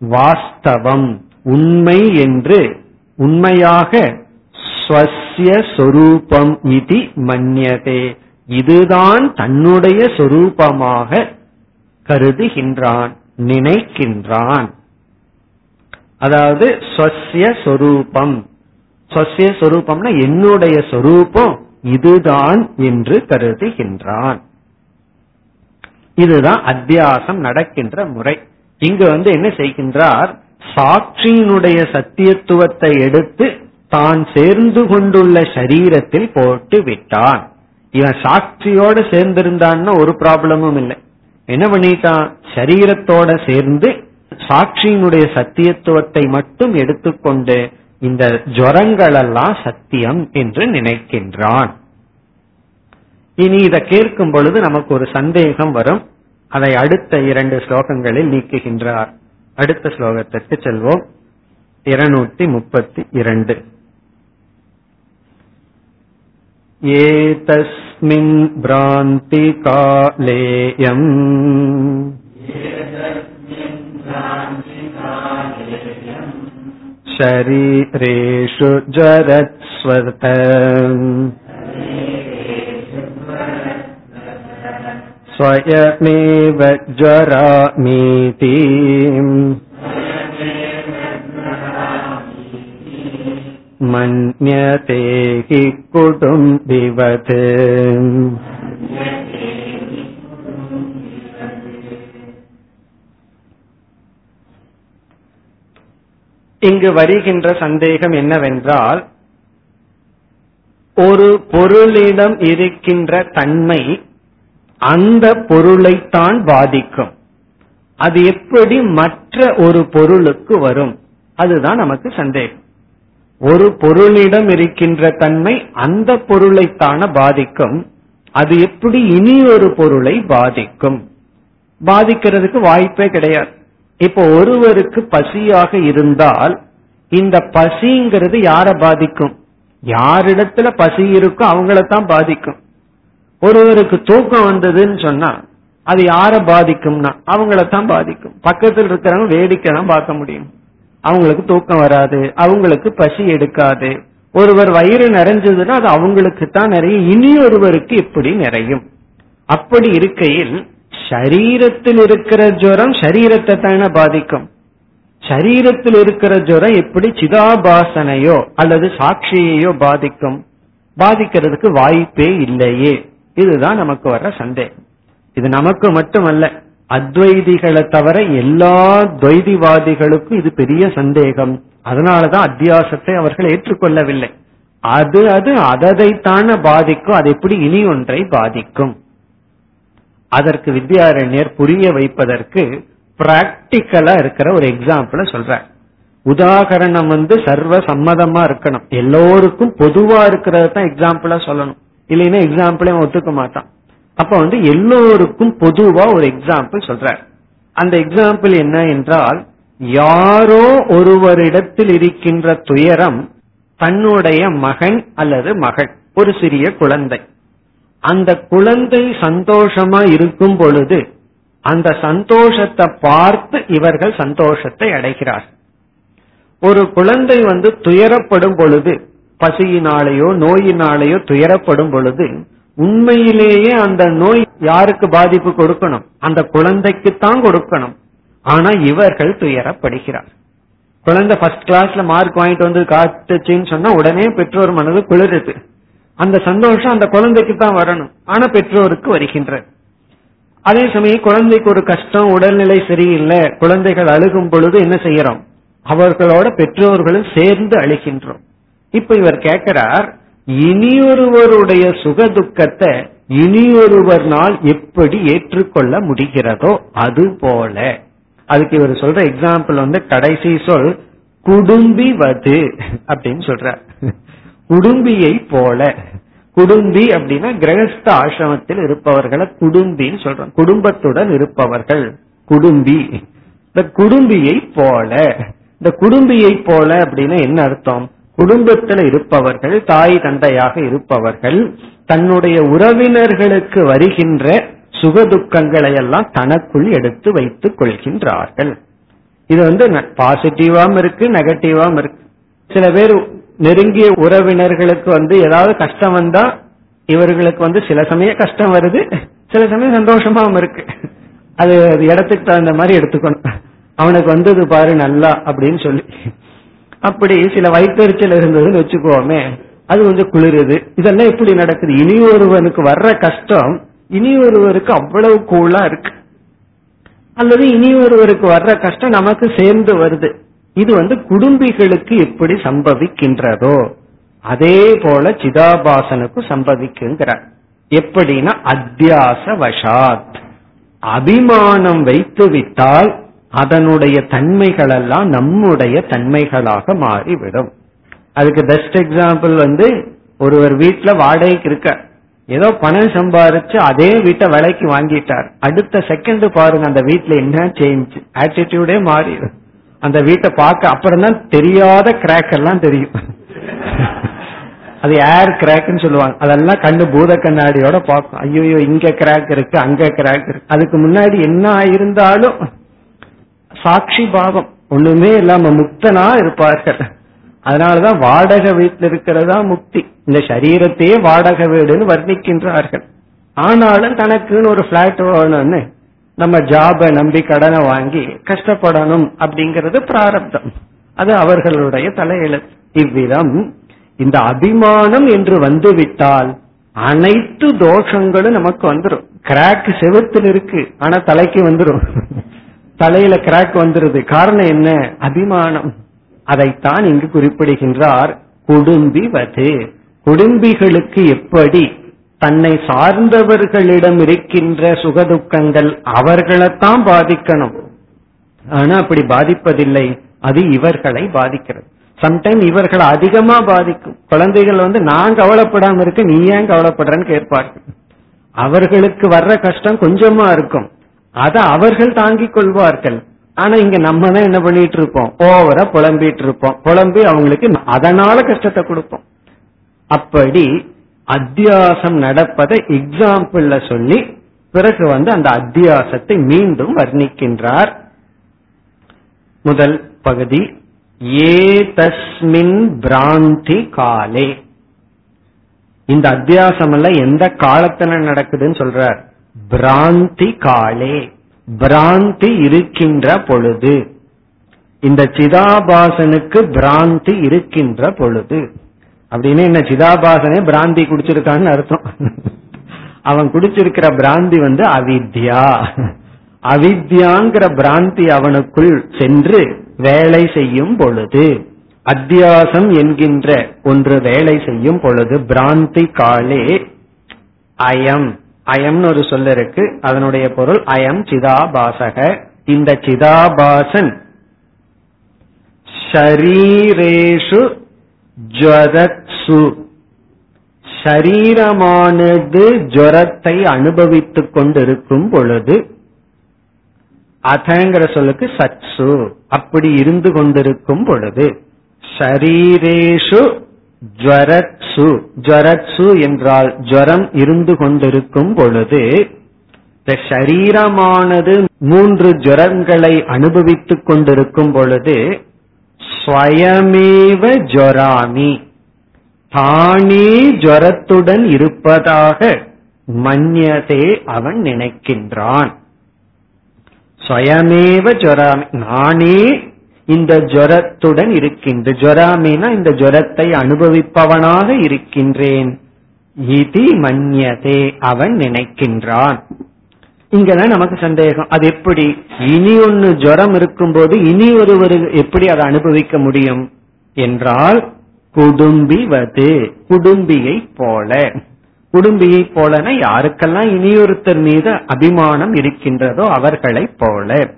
[SPEAKER 1] வாஸ்தவம் உண்மை என்று உண்மையாக ஸ்வசிய சொரூபம் இது மன்னியதே இதுதான் தன்னுடைய சொரூபமாக கருதுகின்றான் நினைக்கின்றான். அதாவது ஸ்வசிய சொரூபம். ஸ்வசிய சொரூபம்னா என்னுடைய சொரூபம் இதுதான் என்று கருதுகின்றான். இதுதான் அத்தியாசம் நடக்கின்ற முறை. இங்கு வந்து என்ன செய்கின்றார்? சாட்சியினுடைய சத்தியத்துவத்தை எடுத்து தான் சேர்ந்து கொண்டுள்ள சரீரத்தில் போட்டு விட்டான். இவன் சாட்சியோட சேர்ந்திருந்தான்னு ஒரு ப்ராப்ளமும் இல்லை. என்ன பண்ணிட்டான்? சரீரத்தோட சேர்ந்து சாட்சியினுடைய சத்தியத்துவத்தை மட்டும் எடுத்துக்கொண்டு இந்த ஜரங்களெல்லாம் சத்தியம் என்று நினைக்கின்றான். இனி இதை கேட்கும் பொழுது நமக்கு ஒரு சந்தேகம் வரும். அதை அடுத்த இரண்டு ஸ்லோகங்களில் நீக்குகின்றார். அடுத்த ஸ்லோகத்திற்கு செல்வோம். இருநூத்தி முப்பத்தி இரண்டு. एतस्मिन् भ्रान्तिकालेयम् शरीरेषु जरत्स्वत स्वयमेव ज्वरामीति मन्यते हि कुटुम्बिवत् இங்கு வருகின்ற சந்தேகம் என்னவென்றால் ஒரு பொருளிடம் இருக்கின்ற தன்மை அந்த பொருளைத்தான் பாதிக்கும். அது எப்படி மற்ற ஒரு பொருளுக்கு வரும்? அதுதான் நமக்கு சந்தேகம். ஒரு பொருளிடம் இருக்கின்ற தன்மை அந்த பொருளைத்தான பாதிக்கும். அது எப்படி இனி ஒரு பொருளை பாதிக்கும்? பாதிக்கிறதுக்கு வாய்ப்பே கிடையாது. இப்போ ஒருவருக்கு பசியாக இருந்தால் இந்த பசிங்கிறது யார பாதிக்கும்? யாரிடத்துல பசி இருக்கோ அவங்களத்தான் பாதிக்கும். ஒருவருக்கு தூக்கம் வந்ததுன்னு சொன்னா அது யார பாதிக்கும்னா அவங்களத்தான் பாதிக்கும். பக்கத்தில் இருக்கிறவங்க வேடிக்கை தான் பார்க்க முடியும். அவங்களுக்கு தூக்கம் வராது அவங்களுக்கு பசி எடுக்காது. ஒருவர் வயிறு நிறைஞ்சதுன்னா அது அவங்களுக்கு தான் நிறைய இனி ஒருவருக்கு இப்படி நிறையும். அப்படி இருக்கையில் சரீரத்தில் இருக்கிற ஜுரம் சரீரத்தை தானே பாதிக்கும். சரீரத்தில் இருக்கிற ஜுரம் எப்படி சிதாபாசனையோ அல்லது சாட்சியையோ பாதிக்கும்? பாதிக்கிறதுக்கு வாய்ப்பே இல்லையே. இதுதான் நமக்கு வர்ற சந்தேகம். இது நமக்கு மட்டுமல்ல அத்வைதிகளை தவிர எல்லா துவைதிவாதிகளுக்கும் இது பெரிய சந்தேகம். அதனாலதான் அத்தியாசத்தை அவர்கள் ஏற்றுக்கொள்ளவில்லை. அது அது அததைத்தான பாதிக்கும். அது எப்படி இனி ஒன்றை பாதிக்கும்? அதற்கு வித்யாரண்யர் புரிய வைப்பதற்கு பிராக்டிக்கலா இருக்கிற ஒரு எக்ஸாம்பிள சொல்ற உதாகரணம் வந்து சர்வ சம்மதமா இருக்கணும். எல்லோருக்கும் பொதுவா இருக்கிறத தான் எக்ஸாம்பிளா சொல்லணும். இல்லைன்னா எக்ஸாம்பிளே ஒத்துக்க மாட்டான். அப்ப வந்து எல்லோருக்கும் பொதுவா ஒரு எக்ஸாம்பிள் சொல்ற அந்த எக்ஸாம்பிள் என்ன என்றால் யாரோ ஒருவரிடத்தில் இருக்கின்ற துயரம் தன்னுடைய மகன் அல்லது மகள் ஒரு சிறிய குழந்தை. அந்த குழந்தை சந்தோஷமா இருக்கும் பொழுது அந்த சந்தோஷத்தை பார்த்து இவர்கள் சந்தோஷத்தை அடைகிறார் ஒரு குழந்தை வந்து துயரப்படும் பொழுது பசியினாலேயோ நோயினாலேயோ துயரப்படும் பொழுது உண்மையிலேயே அந்த நோய் யாருக்கு பாதிப்பு கொடுக்கணும்? அந்த குழந்தைக்குத்தான் கொடுக்கணும். ஆனா இவர்கள் துயரப்படுகிறார். குழந்தை ஃபர்ஸ்ட் கிளாஸ்ல மார்க் வாங்கிட்டு வந்து காட்டுச்சுன்னு சொன்னா உடனே பெற்றோர் மனது குளிருது. அந்த சந்தோஷம் அந்த குழந்தைக்கு தான் வரணும். ஆனா பெற்றோருக்கு வருகின்றது அதே சமயம் குழந்தைக்கு ஒரு கஷ்டம் உடல்நிலை சரியில்லை குழந்தைகள் அழுகும் பொழுது என்ன செய்யறோம்? அவர்களோட பெற்றோர்களும் சேர்ந்து அழுகின்றோம். இப்ப இவர் கேட்கிறார் இனியொருவருடைய சுக துக்கத்தை இனியொருவர்னால் எப்படி ஏற்றுக்கொள்ள முடிகிறதோ அது போல. அதுக்கு இவர் சொல்ற எக்ஸாம்பிள் வந்து கடைசி சொல் குடும்பிவது அப்படின்னு சொல்ற குடும்பியை போல. குடும்பி அப்படின்னா கிரகஸ்த ஆசிரமத்தில் இருப்பவர்களை குடும்பின்னு சொல்றோம். குடும்பத்துடன் இருப்பவர்கள் குடும்பி. இந்த குடும்பியை போல. இந்த குடும்பியை போல அப்படின்னா என்ன அர்த்தம்? குடும்பத்தில் இருப்பவர்கள் தாய் தந்தையாக இருப்பவர்கள் தன்னுடைய உறவினர்களுக்கு வருகின்ற சுகதுக்கங்களை எல்லாம் தனக்குள் எடுத்து வைத்துக் கொள்கின்றார்கள். இது வந்து பாசிட்டிவாம் இருக்கு நெகட்டிவாம் இருக்கு. சில பேர் நெருங்கிய உறவினர்களுக்கு வந்து ஏதாவது கஷ்டம் வந்தா இவர்களுக்கு வந்து சில சமயம் கஷ்டம் வருது சில சமயம் சந்தோஷமாவும் இருக்கு. அது இடத்துக்கு தகுந்த மாதிரி எடுத்துக்கணும். அவனுக்கு வந்தது பாரு நல்லா அப்படின்னு சொல்லி. அப்படி சில வயிற்றுச்சல் இருந்ததுன்னு வச்சுக்கோமே அது கொஞ்சம் குளிருது. இதெல்லாம் எப்படி நடக்குது? இனி ஒருவனுக்கு வர்ற கஷ்டம் இனி ஒருவருக்கு அவ்வளவு கூலா இருக்கு. அல்லது இனி ஒருவருக்கு வர்ற கஷ்டம் நமக்கு சேர்ந்து வருது. இது வந்து குடும்பிகளுக்கு எப்படி சம்பவிக்கின்றதோ அதே போல சிதாபாசனுக்கும் சம்பவிக்குங்கிறார். எப்படின்னா அத்தியாச வசாத் அபிமானம் வைத்து விட்டால் அதனுடைய தன்மைகள் எல்லாம் நம்முடைய தன்மைகளாக மாறிவிடும். அதுக்கு பெஸ்ட் எக்ஸாம்பிள் வந்து ஒருவர் வீட்டுல வாடகைக்கு இருக்க ஏதோ பணம் சம்பாரிச்சு அதே வீட்டை விலைக்கு வாங்கிட்டார். அடுத்த செகண்ட் பாருங்க அந்த வீட்டுல என்ன சேஞ்ச் ஆட்டிடியூடே மாறிடும். அந்த வீட்டை பார்க்க அப்புறம் தான் தெரியாத கிராக் எல்லாம் தெரியும். அது ஏர் கிராக்னு சொல்லுவாங்க. அதெல்லாம் கண்ணு பூத கண்ணாடியோட பார்க்கும். ஐயோ இங்க கிராக் இருக்கு அங்க கிராக் இருக்கு. அதுக்கு முன்னாடி என்ன ஆயிருந்தாலும் சாட்சி பாவம். ஒண்ணுமே இல்லாம முக்தனா இருப்பார்கள். அதனாலதான் வாடகை வீட்டில் இருக்கிறதா முக்தி. இந்த சரீரத்தையே வாடகை வீடுன்னு வர்ணிக்கின்றார்கள். ஆனாலும் தனக்குன்னு ஒரு பிளாட் வேணும்னு நம்ம ஜாப நம்பி கடனை வாங்கி கஷ்டப்படணும் அப்படிங்கிறது பிராரப்தம். அது அவர்களுடைய தலையெழுத்து. இவ்விதம் இந்த அபிமானம் என்று வந்துவிட்டால் அனைத்து தோஷங்களும் நமக்கு வந்துடும் கிராக் செவத்தில் இருக்கு ஆனா தலைக்கு வந்துடும் தலையில கிராக் வந்துருது. காரணம் என்ன? அபிமானம். அதைத்தான் இங்கு குறிப்பிடுகின்றார். குடும்பி வது. குடும்பிகளுக்கு எப்படி தன்னை சார்ந்தவர்களிடம் இருக்கின்ற சுகதுக்கங்கள் அவர்களைத்தான் பாதிக்கணும். ஆனா அப்படி பாதிப்பதில்லை. அது இவர்களை பாதிக்கிறது. சம்டைம் இவர்களை அதிகமா பாதிக்கும். குழந்தைகள் வந்து நான் கவலைப்படாம இருக்க நீ ஏன் கவலைப்படுறன்னு கேட்பார்கள். அவர்களுக்கு வர்ற கஷ்டம் கொஞ்சமா இருக்கும். அதை அவர்கள் தாங்கிக் கொள்வார்கள். ஆனா இங்க நம்ம தான் என்ன பண்ணிட்டு இருப்போம்? ஓவரா புலம்பிட்டு இருப்போம். புலம்பி அவங்களுக்கு அதனால கஷ்டத்தை கொடுப்போம். அப்படி அத்தியாசம் நடப்பதை எக்ஸாம்பிள்ல சொல்லி பிறகு வந்து அந்த அத்தியாசத்தை மீண்டும் வர்ணிக்கின்றார். முதல் பகுதி ஏ தஸ்மின் பிராந்தி காலே. இந்த அத்தியாசம் எல்லாம் எந்த காலத்துல நடக்குதுன்னு சொல்றார். பிராந்தி காலே. பிராந்தி இருக்கின்ற பொழுது. இந்த சிதாபாசனுக்கு பிராந்தி இருக்கின்ற பொழுது. அப்படின்னு என்ன சிதாபாசனே பிராந்தி குடிச்சிருக்கான்னு அர்த்தம். அவன் குடிச்சிருக்கிற பிராந்தி வந்து அவித்யா. அவித்யாங்கிற பிராந்தி அவனுக்குள் சென்று வேலை செய்யும் பொழுது அத்தியாசம் என்கின்ற ஒன்று வேலை செய்யும் பொழுது பிராந்தி காலே அயம். அயம்னு ஒரு சொல்ல இருக்கு. அதனுடைய பொருள் அயம் சிதாபாசக. இந்த சிதாபாசன் ஷரீரேஷு ஜரத்சு ஷரீரமானது ஜுவரத்தை அனுபவித்துக் கொண்டிருக்கும் பொழுது அதங்கிற சொல்லுக்கு சத்சு அப்படி இருந்து கொண்டிருக்கும் பொழுது ஷரீரேஷு ஜரத்சு ஜரத்சு என்றால் ஜரம் இருந்து கொண்டிருக்கும் பொழுது இந்த சரீரமானது மூன்று ஜரங்களை அனுபவித்துக் கொண்டிருக்கும் பொழுது ஸ்வயமேவ ஜொராமி. தானே ஜரத்துடன் இருப்பதாக மன்யதே அவன் நினைக்கின்றான். ஸ்வயமேவ ஜொராமி நானே இந்த ஜொரத்துடன் இருக்கின்ற ஜொராமினா இந்த ஜொரத்தை அனுபவிப்பவனாக இருக்கின்றேன். இது மன்யதே அவன் நினைக்கின்றான். இங்கதான் நமக்கு சந்தேகம். அது எப்படி? இனி ஒன்னு ஜுரம் இருக்கும்போது இனி ஒருவர் எப்படி அதை அனுபவிக்க முடியும்? என்றால் குடும்பிவது. குடும்பியை போல. குடும்பியை போலன யாருக்கெல்லாம் இனியொருத்தர் மீது அபிமானம் இருக்கின்றதோ அவர்களை போல.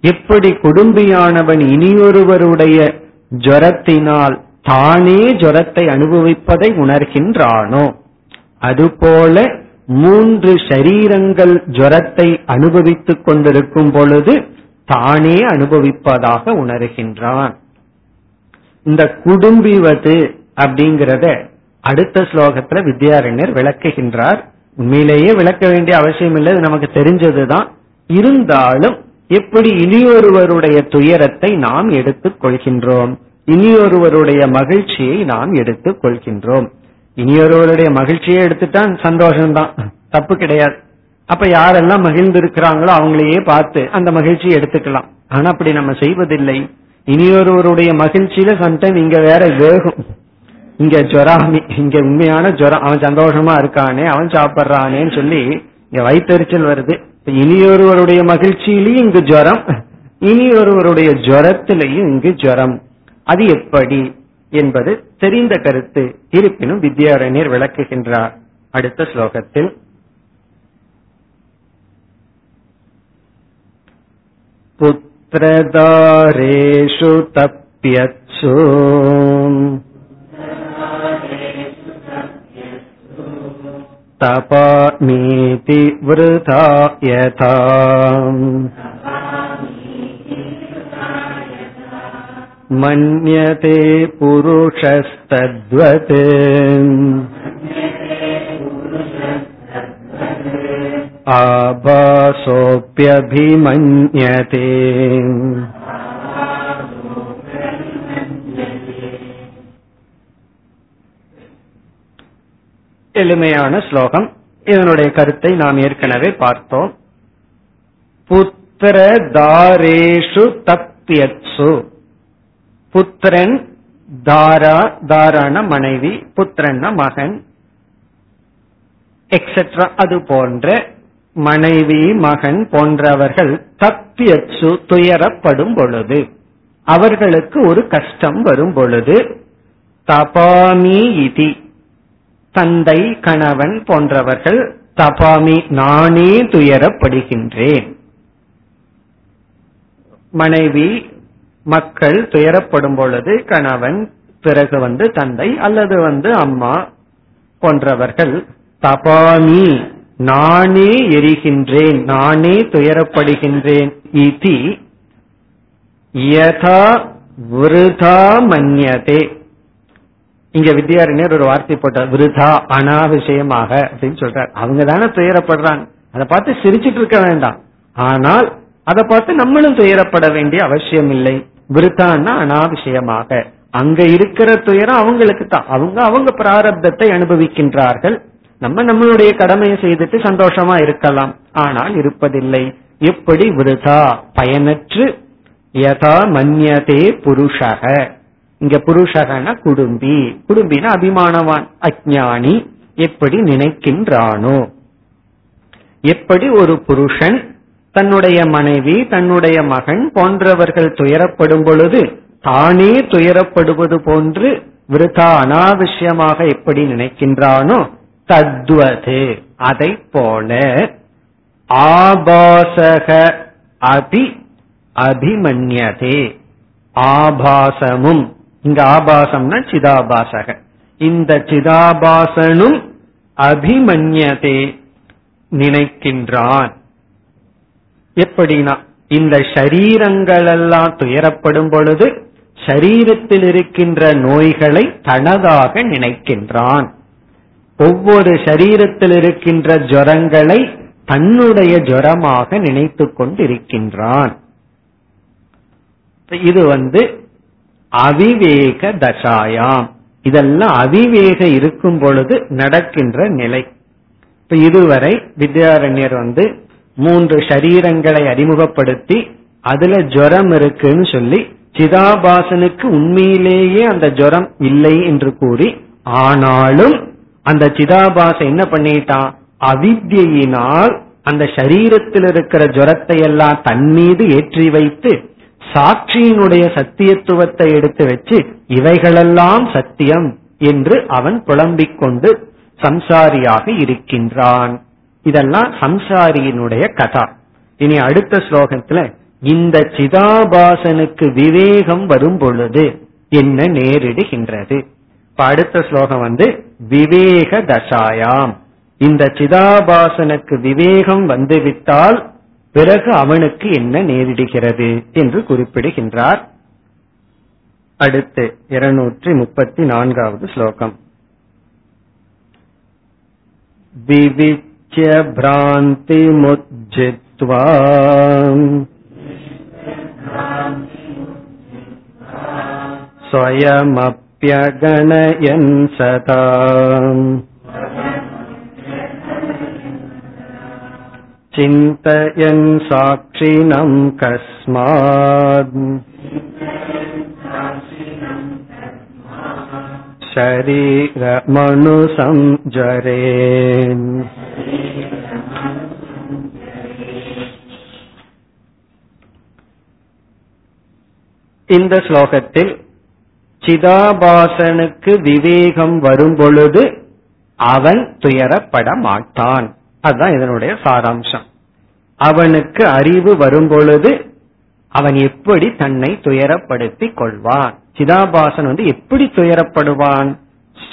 [SPEAKER 1] எப்படி குடும்பியானவன் இனியொருவருடைய ஜரத்தினால் தானே ஜரத்தை அனுபவிப்பதை உணர்கின்றானோ? அதுபோல மூன்று ஷரீரங்கள் ஜரத்தை அனுபவித்துக் கொண்டிருக்கும் பொழுது தானே அனுபவிப்பதாக உணர்கின்றான். இந்த குடும்பிவது அப்படிங்கிறத அடுத்த ஸ்லோகத்துல வித்யாரண்யர் விளக்குகின்றார். உண்மையிலேயே விளக்க வேண்டிய அவசியம் இல்லை நமக்கு தெரிஞ்சதுதான். இருந்தாலும் எப்படி இனியொருவருடைய துயரத்தை நாம் எடுத்துக் கொள்கின்றோம்? இனியொருவருடைய மகிழ்ச்சியை நாம் எடுத்துக் கொள்கின்றோம். இனியொருவருடைய மகிழ்ச்சியை எடுத்துட்டா சந்தோஷம்தான். தப்பு கிடையாது. அப்ப யாரெல்லாம் மகிழ்ந்து இருக்கிறாங்களோ அவங்களையே பார்த்து அந்த மகிழ்ச்சியை எடுத்துக்கலாம். ஆனா அப்படி நம்ம செய்வதில்லை. இனியொருவருடைய மகிழ்ச்சியில சம்டைம் இங்க வேற வேகம். இங்க ஜொராமி இங்க உண்மையான ஜொரம் அவன் சந்தோஷமா இருக்கானே அவன் சாப்பிட்றானேன்னு சொல்லி இங்க வயிற்றுச்சல் வருது. இனியொருவருடைய மகிழ்ச்சியிலையும் இங்கு ஜுரம் இனி ஒருவருடைய ஜுரத்திலையும் இங்கு ஜுரம். அது எப்படி என்பது தெரிந்த கருத்து இருப்பினும் வித்யாரண்யர் விளக்குகின்றார் அடுத்த ஸ்லோகத்தில் புத்திரதாரேஷு தப்பியத்சு तपामीति वृथा यथा मन्यते पुरुषस्तद्वत् आभासोऽप्यभिमन्यते எளிமையான ஸ்லோகம் இதனுடைய கருத்தை நாம் ஏற்கனவே பார்த்தோம் புத்திர தாரேஷு தப்பியத்சு புத்திரன் தாரா தாரான மனைவி புத்திரன்னா மகன் எக்ஸெட்ரா அது போன்ற மனைவி மகன் போன்றவர்கள் தப்பியச்சு துயரப்படும் பொழுது அவர்களுக்கு ஒரு கஷ்டம் வரும் பொழுது தபாமி இதி தந்தை கணவன் போன்றவர்கள் தபாமி நானே துயரப்படுகின்றேன். மனைவி மக்கள் துயரப்படும் பொழுது கணவன் பிறகு வந்து தந்தை அல்லது வந்து அம்மா போன்றவர்கள் தபாமி நானே எரிகின்றேன் நானே துயரப்படுகின்றேன் இதி யதா விருதா மன்யதே. இங்க வித்யாரண்யர் ஒரு வார்த்தை போட்டார் விருதா அனாவிஷயமாக அப்படின்னு சொல்றார். அவங்க தானே துயரப்படுறாங்க அதை பார்த்து சிரிச்சிட்டு இருக்க வேண்டாம். ஆனால் அதை பார்த்து நம்மளும் துயரப்பட வேண்டிய அவசியம் இல்லை. விருத்தான்னா அனாவிஷயமாக. அங்க இருக்கிற துயரம் அவங்களுக்கு தான். அவங்க அவங்க பிராரப்தத்தை அனுபவிக்கின்றார்கள். நம்ம நம்மளுடைய கடமையை செய்துட்டு சந்தோஷமா இருக்கலாம். ஆனால் இருப்பதில்லை. எப்படி விருதா? பயனற்று யதா மன்யதே புருஷக. இங்க புருஷகன குடும்பி. குடும்பின அபிமானவான் அஜானி எப்படி நினைக்கின்றானோ. எப்படி ஒரு புருஷன் தன்னுடைய மனைவி தன்னுடைய மகன் போன்றவர்கள் துயரப்படும் பொழுது தானே துயரப்படுவது போன்று விருதா அனாவசியமாக எப்படி நினைக்கின்றானோ தத்வது அதை போல. ஆபாசக அபி அபிமன்யதே. ஆபாசமும் இங்க ஆபாசம்னா சிதாபாசக. இந்த சிதாபாசனும் அபிமன்யதே நினைக்கின்றான். எப்படின்னா இந்த ஷரீரங்கள் எல்லாம் துயரப்படும் பொழுது சரீரத்தில் இருக்கின்ற நோய்களை தனதாக நினைக்கின்றான். ஒவ்வொரு சரீரத்தில் இருக்கின்ற ஜுரங்களை தன்னுடைய ஜுரமாக நினைத்து கொண்டிருக்கின்றான். இது வந்து அவிவேக தசாயாம். இதெல்லாம் அவிவேக இருக்கும் பொழுது நடக்கின்ற நிலை. இப்ப இதுவரை வித்யாரண்யர் வந்து மூன்று சரீரங்களை அறிமுகப்படுத்தி அதுல ஜுரம் இருக்குன்னு சொல்லி சிதாபாசனுக்கு உண்மையிலேயே அந்த ஜுரம் இல்லை என்று கூறி ஆனாலும் அந்த சிதாபாச என்ன பண்ணிட்டான் அவித்யினால் அந்த சரீரத்தில் இருக்கிற ஜுரத்தை எல்லாம் தன் மீது ஏற்றி வைத்து சாட்சியினுடைய சத்தியத்துவத்தை எடுத்து வச்சு இவைகளெல்லாம் சத்தியம் என்று அவன் புலம்பிக் கொண்டு சம்சாரியாக இருக்கின்றான். இதெல்லாம் சம்சாரியினுடைய கதா. இனி அடுத்த ஸ்லோகத்துல இந்த சிதாபாசனுக்கு விவேகம் வரும் பொழுது என்ன நேரிடுகின்றது. இப்ப அடுத்த ஸ்லோகம் வந்து விவேக தசாயாம். இந்த சிதாபாசனுக்கு விவேகம் வந்துவிட்டால் பிறகு அவனுக்கு என்ன நேரிடுகிறது என்று குறிப்பிடுகின்றார். அடுத்து இருநூற்றி முப்பத்தி நான்காவது ஸ்லோகம். விவித் भ्रान्तिमुज्जित्वा स्वयमप्यगणयन् सदा चिन्तयन् साक्षिणम् कस्मात् शरीरमनुसञ्जरेन् இந்த ஸ்லோகத்தில் சிதாபாசனுக்கு விவேகம் வரும் பொழுது அவன் துயரப்பட மாட்டான். அதுதான் இதனுடைய சாராம்சம். அவனுக்கு அறிவு வரும் பொழுது அவன் எப்படி தன்னை துயரப்படுத்திக் கொள்வான்? சிதாபாசன் வந்து எப்படி துயரப்படுவான்?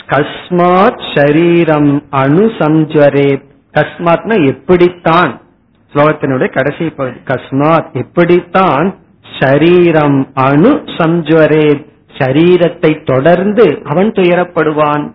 [SPEAKER 1] கஸ்மாத் ஷரீரம் அணுசம்ஜரே கஸ்மாத்னா எப்படித்தான்? ஸ்லோகத்தினுடைய கடைசி பகுதி கஸ்மாத் எப்படித்தான் ஷரீரம் அணு சம்ஜரே சரீரத்தை தொடர்ந்து அவன் துயரப்படுவான்.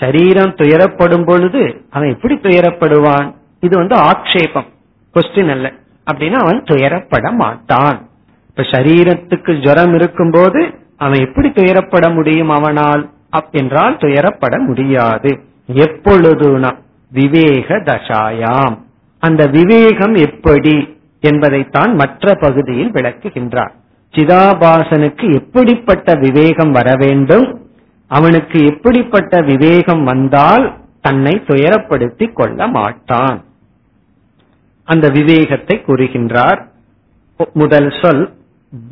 [SPEAKER 1] சரீரம் துயரப்படும் பொழுது அவன் எப்படி துயரப்படுவான்? இது வந்து ஆக்ஷேபம். கொஸ்டின் அல்ல. அப்படின்னா அவன் துயரப்பட மாட்டான். இப்ப சரீரத்துக்கு ஜுரம் இருக்கும் போது அவன் எப்படி துயரப்பட முடியும் அவனால்? என்றால் துயரப்பட முடியாது. எப்பொழுதுனா? விவேக தசாயாம். அந்த விவேகம் எப்படி? என்பதைத்தான் மற்ற பகுதியில் விளக்குகின்றார். சிதாபாசனுக்கு எப்படிப்பட்ட விவேகம் வர வேண்டும்? அவனுக்கு எப்படிப்பட்ட விவேகம் வந்தால் தன்னை துயரப்படுத்திக் கொள்ள மாட்டான்? அந்த விவேகத்தை கூறுகின்றார். முதல் சொல்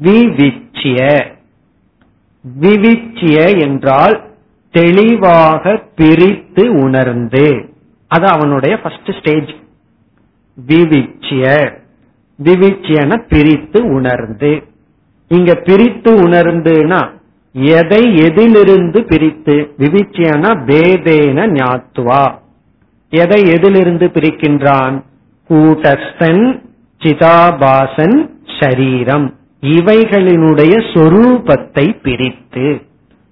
[SPEAKER 1] விவிச்சிய. விவிச்சிய என்றால் தெளிவாக பிரித்து உணர்ந்து. அது அவனுடைய ஃபர்ஸ்ட் ஸ்டேஜ் விவிச்சிய. திவிச்சியன பிரித்து உணர்ந்து. இங்க பிரித்து உணர்ந்துனா எதை எதிலிருந்து பிரித்து? விவிச்சியன பேதேன ஞாத்துவா. எதை எதிலிருந்து பிரிக்கின்றான்? கூட்டஸ்தன் சிதாபாசன் ஷரீரம் இவைகளினுடைய சொரூபத்தை பிரித்து.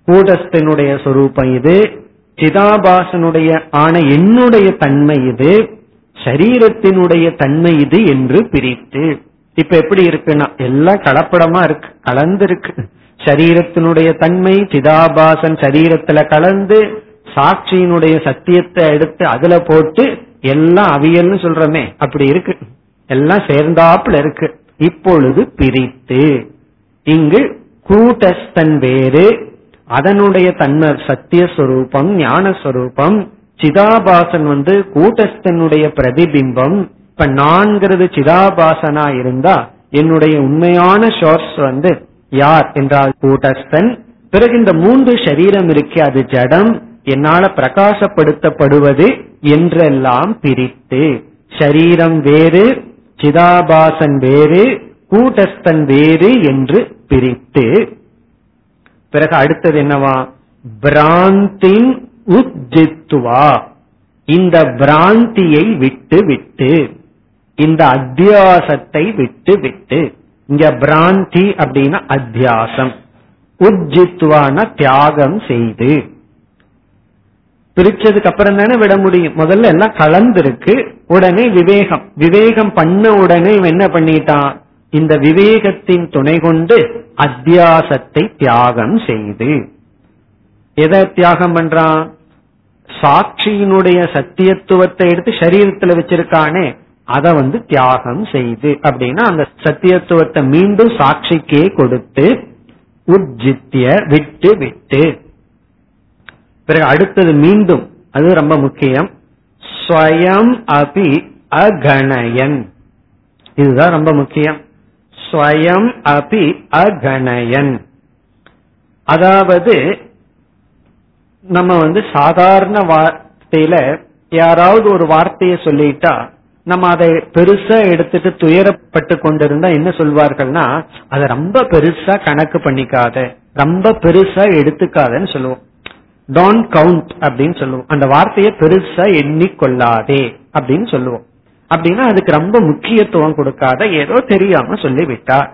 [SPEAKER 1] கூடஸ்தனுடைய சொரூபம் இது சிதாபாசனுடைய ஆன என்னுடைய தன்மை இது சரீரத்தினுடைய தன்மை இது என்று பிரித்து இப்ப எப்படி இருக்குன்னா எல்லாம் கலப்படமா இருக்கு கலந்துருக்கு. சரீரத்தினுடைய தன்மை சிதாபாசன் சரீரத்துல கலந்து சாட்சியினுடைய சத்தியத்தை எடுத்து அதுல போட்டு எல்லாம் அவியல்னு சொல்றமே அப்படி இருக்கு. எல்லாம் சேர்ந்தாப்புல இருக்கு. இப்பொழுது பிரித்து இங்கு கூட்டஸ்தன் வேறு அதனுடைய தன்மை சத்தியஸ்வரூபம் ஞானஸ்வரூபம் சிதாபாசன் வந்து கூட்டஸ்தனுடைய பிரதிபிம்பம் இப்ப நான்கிறது சிதாபாசனா இருந்தா என்னுடைய உண்மையான சோர்ஸ் வந்து யார் என்றால் கூட்டஸ்தன். பிறகு இந்த மூன்று சரீரம் இருக்கே அது ஜடம் என்னால பிரகாசப்படுத்தப்படுவது என்றெல்லாம் பிரித்து சரீரம் வேறு சிதாபாசன் வேறு கூட்டஸ்தன் வேறு என்று பிரித்து பிறகு அடுத்தது என்னவா? பிராந்தின் உஜித்துவா இந்த பிராந்தியை விட்டு விட்டு இந்த அத்தியாசத்தை விட்டு விட்டு இங்க பிராந்தி அப்படின்னா அத்தியாசம். உஜ்ஜித்வான தியாகம் செய்து. பிரிச்சதுக்கு அப்புறம் தானே விட முடியும். முதல்ல எல்லாம் கலந்திருக்கு உடனே விவேகம். விவேகம் பண்ண உடனே இவன் என்ன பண்ணிட்டான்? இந்த விவேகத்தின் துணை கொண்டு அத்தியாசத்தை தியாகம் செய்து. எதை தியாகம் பண்றான்? சாட்சியினுடைய சத்தியத்துவத்தை எடுத்து சரீரத்துல வச்சிருக்கானே அதை வந்து தியாகம் செய்து அப்படின்னா அந்த சத்தியத்துவத்தை மீண்டும் சாட்சிக்கே கொடுத்து உஜித்திய விட்டு விட்டு. பிறகு அடுத்தது மீண்டும் அது ரொம்ப முக்கியம். ஸ்வயம் அபி அகணயன். இதுதான் ரொம்ப முக்கியம். ஸ்வயம் அபி அகணயன். அதாவது நம்ம வந்து சாதாரண வார்த்தையில யாராவது ஒரு வார்த்தையை சொல்லிட்டா நம்ம அதை பெருசா எடுத்துட்டு துயரப்பட்டு கொண்டிருந்தா என்ன சொல்வார்கள்னா அதை ரொம்ப பெருசா கணக்கு பண்ணிக்காத ரொம்ப பெருசா எடுத்துக்காதன்னு சொல்லுவோம். டோன்ட் கவுண்ட் அப்படின்னு சொல்லுவோம். அந்த வார்த்தையை பெருசா எண்ணிக்கொள்ளாதே அப்படின்னு சொல்லுவோம். அப்படின்னா அதுக்கு ரொம்ப முக்கியத்துவம் கொடுக்காத ஏதோ தெரியாம சொல்லிவிட்டார்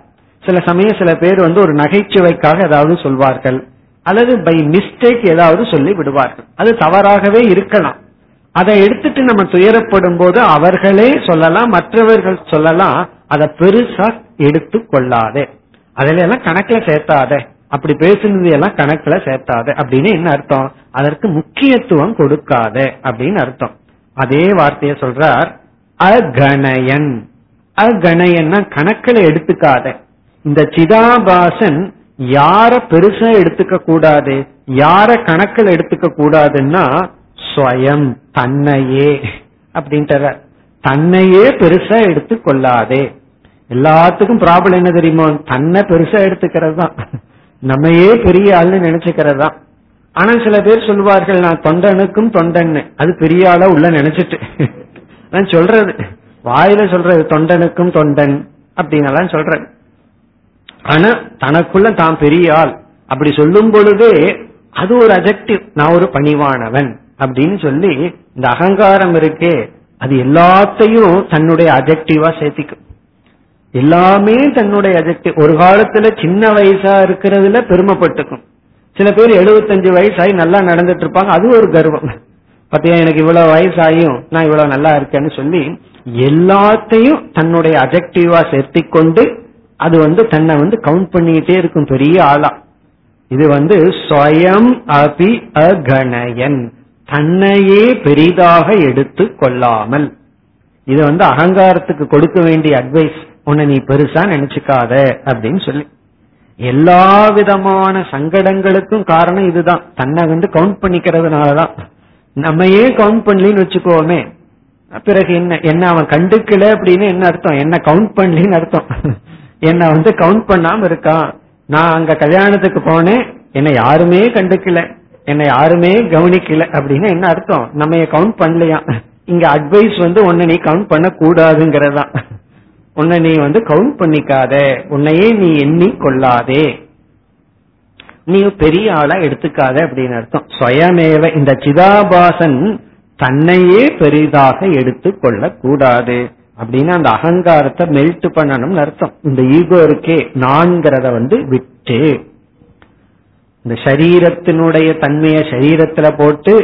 [SPEAKER 1] சில சமயம் சில பேர் வந்து ஒரு நகைச்சுவைக்காக ஏதாவது சொல்வார்கள். அல்லது பை மிஸ்டேக் ஏதாவது சொல்லி விடுவார்கள். அது தவறாகவே இருக்கலாம். அதை எடுத்துட்டு நம்ம துயரப்படும் போது அவர்களே சொல்லலாம் மற்றவர்கள் சொல்லலாம் அதை பெருசா எடுத்து கொள்ளாதே. அதுல எல்லாம் கணக்குல சேர்த்தாத. அப்படி பேசுனது எல்லாம் கணக்குல சேர்த்தாத. அப்படின்னு என்ன அர்த்தம்? அதற்கு முக்கியத்துவம் கொடுக்காத அப்படின்னு அர்த்தம். அதே வார்த்தையை சொல்றார் அகணயன். அகணயன்னா கணக்குல எடுத்துக்காத. இந்த சிதாபாசன் யார பெருசா எடுத்துக்க கூடாது? யார கணக்கில் எடுத்துக்க கூடாதுன்னா ஸ்வயம் தன்னையே அப்படின்ட்டு தன்னையே பெருசா எடுத்து கொள்ளாதே எல்லாத்துக்கும் ப்ராப்ளம் என்ன தெரியுமோ? தன்னை பெருசா எடுத்துக்கிறது தான். நம்மையே பெரிய ஆள்னு நினைச்சுக்கிறது தான். ஆனா சில பேர் சொல்லுவார்கள் நான் தொண்டனுக்கும் தொண்டன்னு. அது பெரிய ஆளா உள்ள நினைச்சிட்டு. நான் சொல்றது வாயில சொல்றது தொண்டனுக்கும் தொண்டன் அப்படின்னு சொல்றேன். ஆனா தனக்குள்ள தான் பெரிய ஆள் அப்படி சொல்லும் பொழுதே அது ஒரு அஜெக்டிவ் நான் ஒரு பணிவானவன் அப்படின்னு சொல்லி இந்த அகங்காரம் இருக்கே அது எல்லாத்தையும் தன்னுடைய அஜெக்டிவா சேர்த்திக்கும். எல்லாமே தன்னுடைய அஜெக்டிவ் ஒரு காலத்துல சின்ன வயசா இருக்கிறதுல பெருமைப்பட்டுக்கும். சில பேர் எழுபத்தஞ்சு வயசாகி நல்லா நடந்துட்டு இருப்பாங்க. அது ஒரு கர்வம். பத்தியா எனக்கு இவ்வளவு வயசாயும் நான் இவ்வளவு நல்லா இருக்கேன்னு சொல்லி எல்லாத்தையும் தன்னுடைய அஜெக்டிவா சேர்த்தி கொண்டு அது வந்து தன்னை வந்து கவுண்ட் பண்ணிட்டே இருக்கும் பெரிய ஆளா. இது வந்து ஸ்வயம் அபி அகணயன். தன்னையே பெரிதாக எடுத்து கொள்ளாமல். இது வந்து அகங்காரத்துக்கு கொடுக்க வேண்டிய அட்வைஸ் உன்னை நீ பெருசா நினைச்சுக்காத அப்படின்னு சொல்லி. எல்லா விதமான சங்கடங்களுக்கும் காரணம் இதுதான். தன்னை வந்து கவுண்ட் பண்ணிக்கிறதுனாலதான். நம்ம ஏன் கவுண்ட் பண்ணலன்னு வச்சுக்கோமே. பிறகு என்ன? என்ன அவன் கண்டுக்கல அப்படின்னு என்ன அர்த்தம்? என்ன கவுண்ட் பண்ணலன்னு அர்த்தம்? என்ன வந்து கவுண்ட் பண்ணாம இருக்கான். நான் அங்க கல்யாணத்துக்கு போனேன். என்னை யாருமே கண்டுக்கல. என்னை யாருமே கவனிக்கல அப்படின்னு என்ன அர்த்தம்? நம்ம கவுண்ட் பண்ணலையா? இங்க அட்வைஸ் வந்து உன்னை நீ கவுண்ட் பண்ண கூடாதுங்கிறதா உன்னை நீ வந்து கவுண்ட் பண்ணிக்காத. உன்னையே நீ எண்ணி கொள்ளாதே நீ பெரிய ஆளா எடுத்துக்காத அப்படின்னு அர்த்தம். சுயமேவ இந்த சிதாபாசன் தன்னையே பெரிதாக எடுத்து கொள்ள கூடாது அப்படின்னு அந்த அகங்காரத்தை மெல்ட் பண்ணணும்னு அர்த்தம். இந்த ஈகோ இருக்கே நான்கிறத வந்து விட்டு இந்த சரீரத்தினுடைய தன்மையை சரீரத்துல போட்டு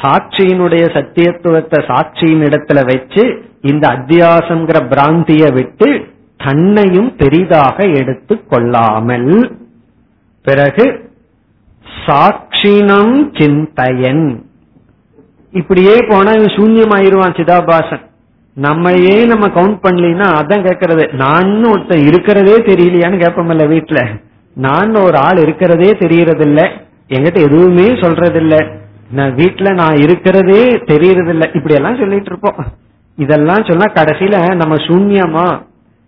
[SPEAKER 1] சாட்சியினுடைய சத்தியத்துவத்தை சாட்சியின் இடத்துல வச்சு இந்த அத்தியாசங்கிற பிராந்திய விட்டு தன்னையும் பெரிதாக எடுத்து கொள்ளாமல் பிறகு சாட்சினம் சிந்தையன். இப்படியே போனா இவன் சூன்யமாயிருவான் சிதாபாசன். நம்மையே நம்ம கவுண்ட் பண்ணலாம் அதான் கேட்கறது. நான் ஒருத்தன் இருக்கிறதே தெரியலையான்னு கேட்போம்ல வீட்டுல நான் ஒரு ஆள் இருக்கிறதே தெரியறது இல்ல என்கிட்ட எதுவுமே சொல்றது இல்ல நான் வீட்டுல நான் இருக்கிறதே தெரியறது இல்ல இப்படி எல்லாம் சொல்லிட்டு இருப்போம். இதெல்லாம் சொன்னா கடைசியில நம்ம சூன்யமா?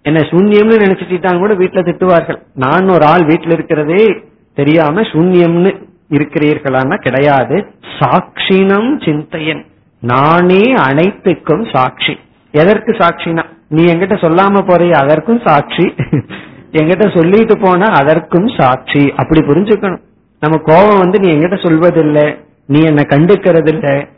[SPEAKER 1] என்ன சூன்யம்னு நினைச்சிட்டாங்க கூட வீட்டுல திட்டுவார்கள். நான் ஒரு ஆள் வீட்டுல இருக்கிறதே தெரியாம சூன்யம்னு இருக்கிறீர்களான்னா கிடையாது. சாட்சினம் சிந்தையன். நானே அனைத்துக்கும் சாட்சி. எதற்கு சாட்சினா நீ எங்கிட்ட சொல்லாம போறிய அதற்கும் சாட்சி. எங்கிட்ட சொல்லிட்டு போனா அதற்கும் சாட்சி. அப்படி புரிஞ்சுக்கணும். நம்ம கோபம் வந்து நீ எங்கிட்ட சொல்வதில்லை நீ என்ன கண்டுக்கிறது இல்ல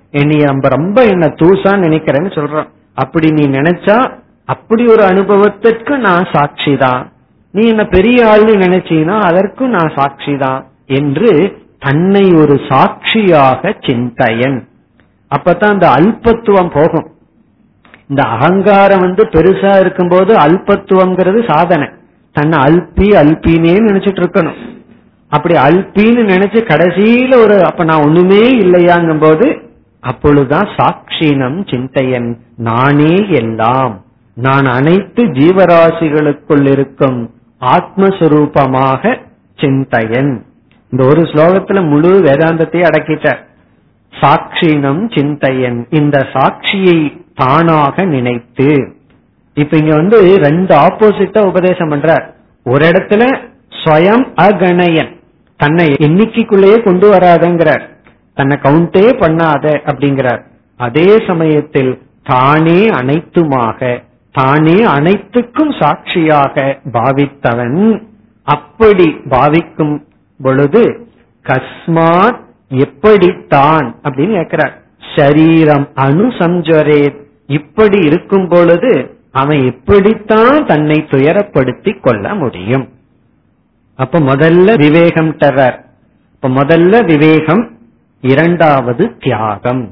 [SPEAKER 1] நம்ம ரொம்ப என்ன தூசா நினைக்கிறேன்னு சொல்றான் அப்படி நீ நினைச்சா அப்படி ஒரு அனுபவத்திற்கு நான் சாட்சி தான் நீ என்ன பெரிய ஆள்னு நினைச்சீனா அதற்கும் நான் சாட்சி தான் என்று தன்னை ஒரு சாட்சியாக சிந்தையன். அப்பதான் அந்த அல்பத்துவம் போகும். இந்த அகங்காரம் வந்து பெருசா இருக்கும்போது அல்பத்துவம்ங்கிறது சாதனை. தன்னை அல்பி அல்பினே நினைச்சிட்டு இருக்கணும் அப்படி அல்பின்னு நினைச்சு கடைசியில ஒரு அப்ப நான் ஒண்ணுமே இல்லையாங்கும் போது அப்பொழுதுதான் சாட்சினம் சிந்தையன் நானே எல்லாம். நான் அனைத்து ஜீவராசிகளுக்குள் இருக்கும் ஆத்மஸ்வரூபமாக சிந்தையன். இந்த ஒரு ஸ்லோகத்துல முழு வேதாந்தத்தையே அடக்கிட்ட சாட்சினம் சிந்தையன். இந்த சாட்சியை தானாக நினைத்து. இப்ப இங்க வந்து ரெண்டு ஆப்போசிட்டா உபதேசம் பண்றார். ஒரு இடத்துல ஸ்வயம் அகணயன். தன்னை எண்ணிக்கைக்குள்ளேயே கொண்டு வராதங்கிறார். தன்னை கவுண்டே பண்ணாத அப்படிங்கிறார். அதே சமயத்தில் தானே அனைத்துமாக தானே அனைத்துக்கும் சாட்சியாக பாவித்தவன் அப்படி பாவிக்கும் பொழுது கஸ்மாத் எப்படித்தான் அப்படின்னு கேட்கிறார். சரீரம் அனுசஞ்சரே இப்படி இருக்கும் பொழுது அவன் எப்படித்தான் தன்னை துயரப்படுத்தி கொள்ள முடியும். அப்ப முதல்ல விவேகம் டவர் இப்ப முதல்ல விவேகம் இரண்டாவது தியாகம்.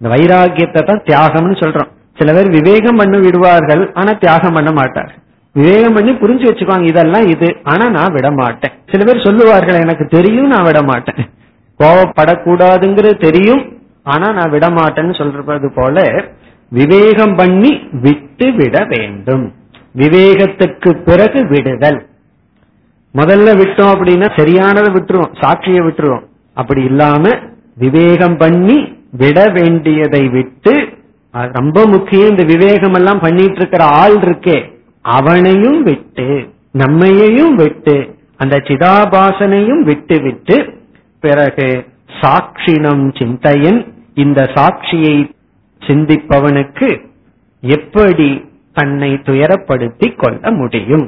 [SPEAKER 1] இந்த வைராகியத்தை தான் தியாகம்னு சொல்றோம். சில பேர் விவேகம் பண்ணி விடுவார்கள் ஆனா தியாகம் பண்ண மாட்டார். விவேகம் பண்ணி புரிஞ்சு வச்சுக்குவாங்க இதெல்லாம் இது. ஆனா நான் விட மாட்டேன். சில பேர் சொல்லுவார்கள் எனக்கு தெரியும் நான் விட மாட்டேன். கோவப்படக்கூடாதுங்கிறது தெரியும் ஆனா நான் விட மாட்டேன்னு சொல்றது போல விவேகம் பண்ணி விட்டு விட வேண்டும். விவேகத்துக்கு பிறகு விடுதல். முதல்ல விட்டோம் அப்படின்னா சரியானதை விட்டுருவோம் சாட்சியை விட்டுருவோம். அப்படி இல்லாம விவேகம் பண்ணி விட வேண்டியதை விட்டு ரொம்ப முக்கியம் இந்த விவேகம் எல்லாம் பண்ணிட்டு இருக்கிற ஆள் இருக்கே அவனையும் விட்டு நம்மையையும் விட்டு அந்த சிதாபாசனையும் விட்டு விட்டு பிறகு சாட்சினம் சிந்தையன் இந்த சாட்சியை சிந்திப்பவனுக்கு எப்படி தன்னை துயரப்படுத்தி கொள்ள முடியும்?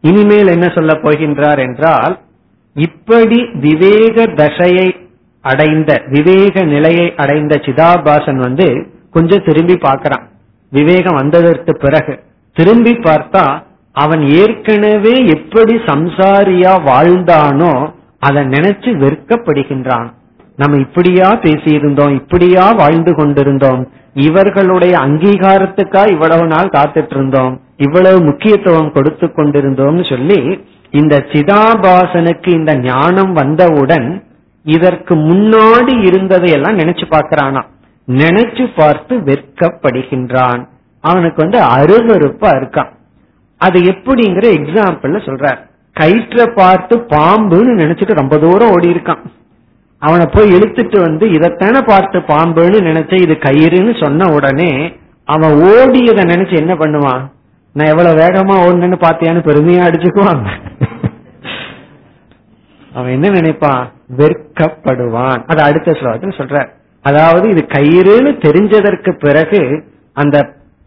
[SPEAKER 1] இனிமேல் என்ன சொல்ல போகின்றார் என்றால் இப்படி விவேக தசையை அடைந்த விவேக நிலையை அடைந்த சிதாபாசன் வந்து கொஞ்சம் திரும்பி பார்க்கிறான். விவேகம் வந்ததற்கு பிறகு திரும்பி பார்த்தா அவன் ஏற்கனவே எப்படி சம்சாரியா வாழ்ந்தானோ அதை நினைச்சு வெறுக்கப்படுகின்றான். நம்ம இப்படியா பேசியிருந்தோம் இப்படியா வாழ்ந்து கொண்டிருந்தோம். இவர்களுடைய அங்கீகாரத்துக்கா இவ்வளவு நாள் காத்துட்டு இருந்தோம் இவ்வளவு முக்கியத்துவம் கொடுத்து கொண்டிருந்தோம்னு சொல்லி இந்த சிதாபாசனுக்கு இந்த ஞானம் வந்தவுடன் இதற்கு முன்னாடி இருந்ததையெல்லாம் நினைச்சு பார்க்கிறானா? நினைச்சு பார்த்து வெட்கப்படுகின்றான். அவனுக்கு வந்து அருவறுப்பா இருக்கான். அது எப்படிங்கிற எக்ஸாம்பிள் சொல்றார். கயிற்ற பார்த்து பாம்புன்னு நினைச்சிட்டு ரொம்ப தூரம் ஓடி இருக்கான் அவனை போய் இழுத்துட்டு வந்து இதைத்தானே பார்த்து பாம்புன்னு நினைச்ச இது கயிறுன்னு சொன்ன உடனே அவன் ஓடியதை நினைச்சு என்ன பண்ணுவான்? நான் எவ்வளவு வேகமா ஓடுனேன்னு பாத்தியான்னு பெருமையா அடிச்சுக்குவான் அவன் என்ன நினைப்பான்? வெறுக்கப்படுவான். அது அடுத்த ஸ்லோகத்தில் சொல்ற அதாவது இது கயிறுன்னு தெரிஞ்சதற்கு பிறகு அந்த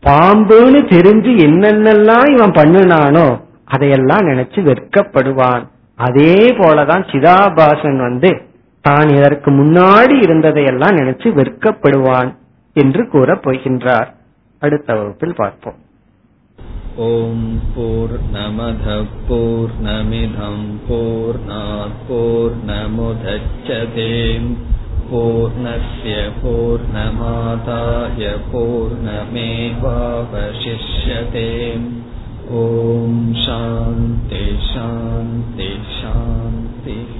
[SPEAKER 1] பாம்புன்னு தெரிஞ்சு என்னென்னலாம் இவன் பண்ணினானோ அதையெல்லாம் நினைச்சு வெட்கப்படுவான் அதே போலதான் சிதாபாசன் வந்து தான் இதற்கு முன்னாடி இருந்ததையெல்லாம் நினைச்சு வெட்கப்படுவான் என்று கூற போகின்றார் அடுத்த வகுப்பில் பார்ப்போம்
[SPEAKER 2] ஓம் போர் நமத போர் நமிதம் போர் போர் நமுதச்சதேம் पूर्णस्य पूर्णमादाय पूर्णमेवावशिष्यते ॐ शान्ति शान्ति शान्तिः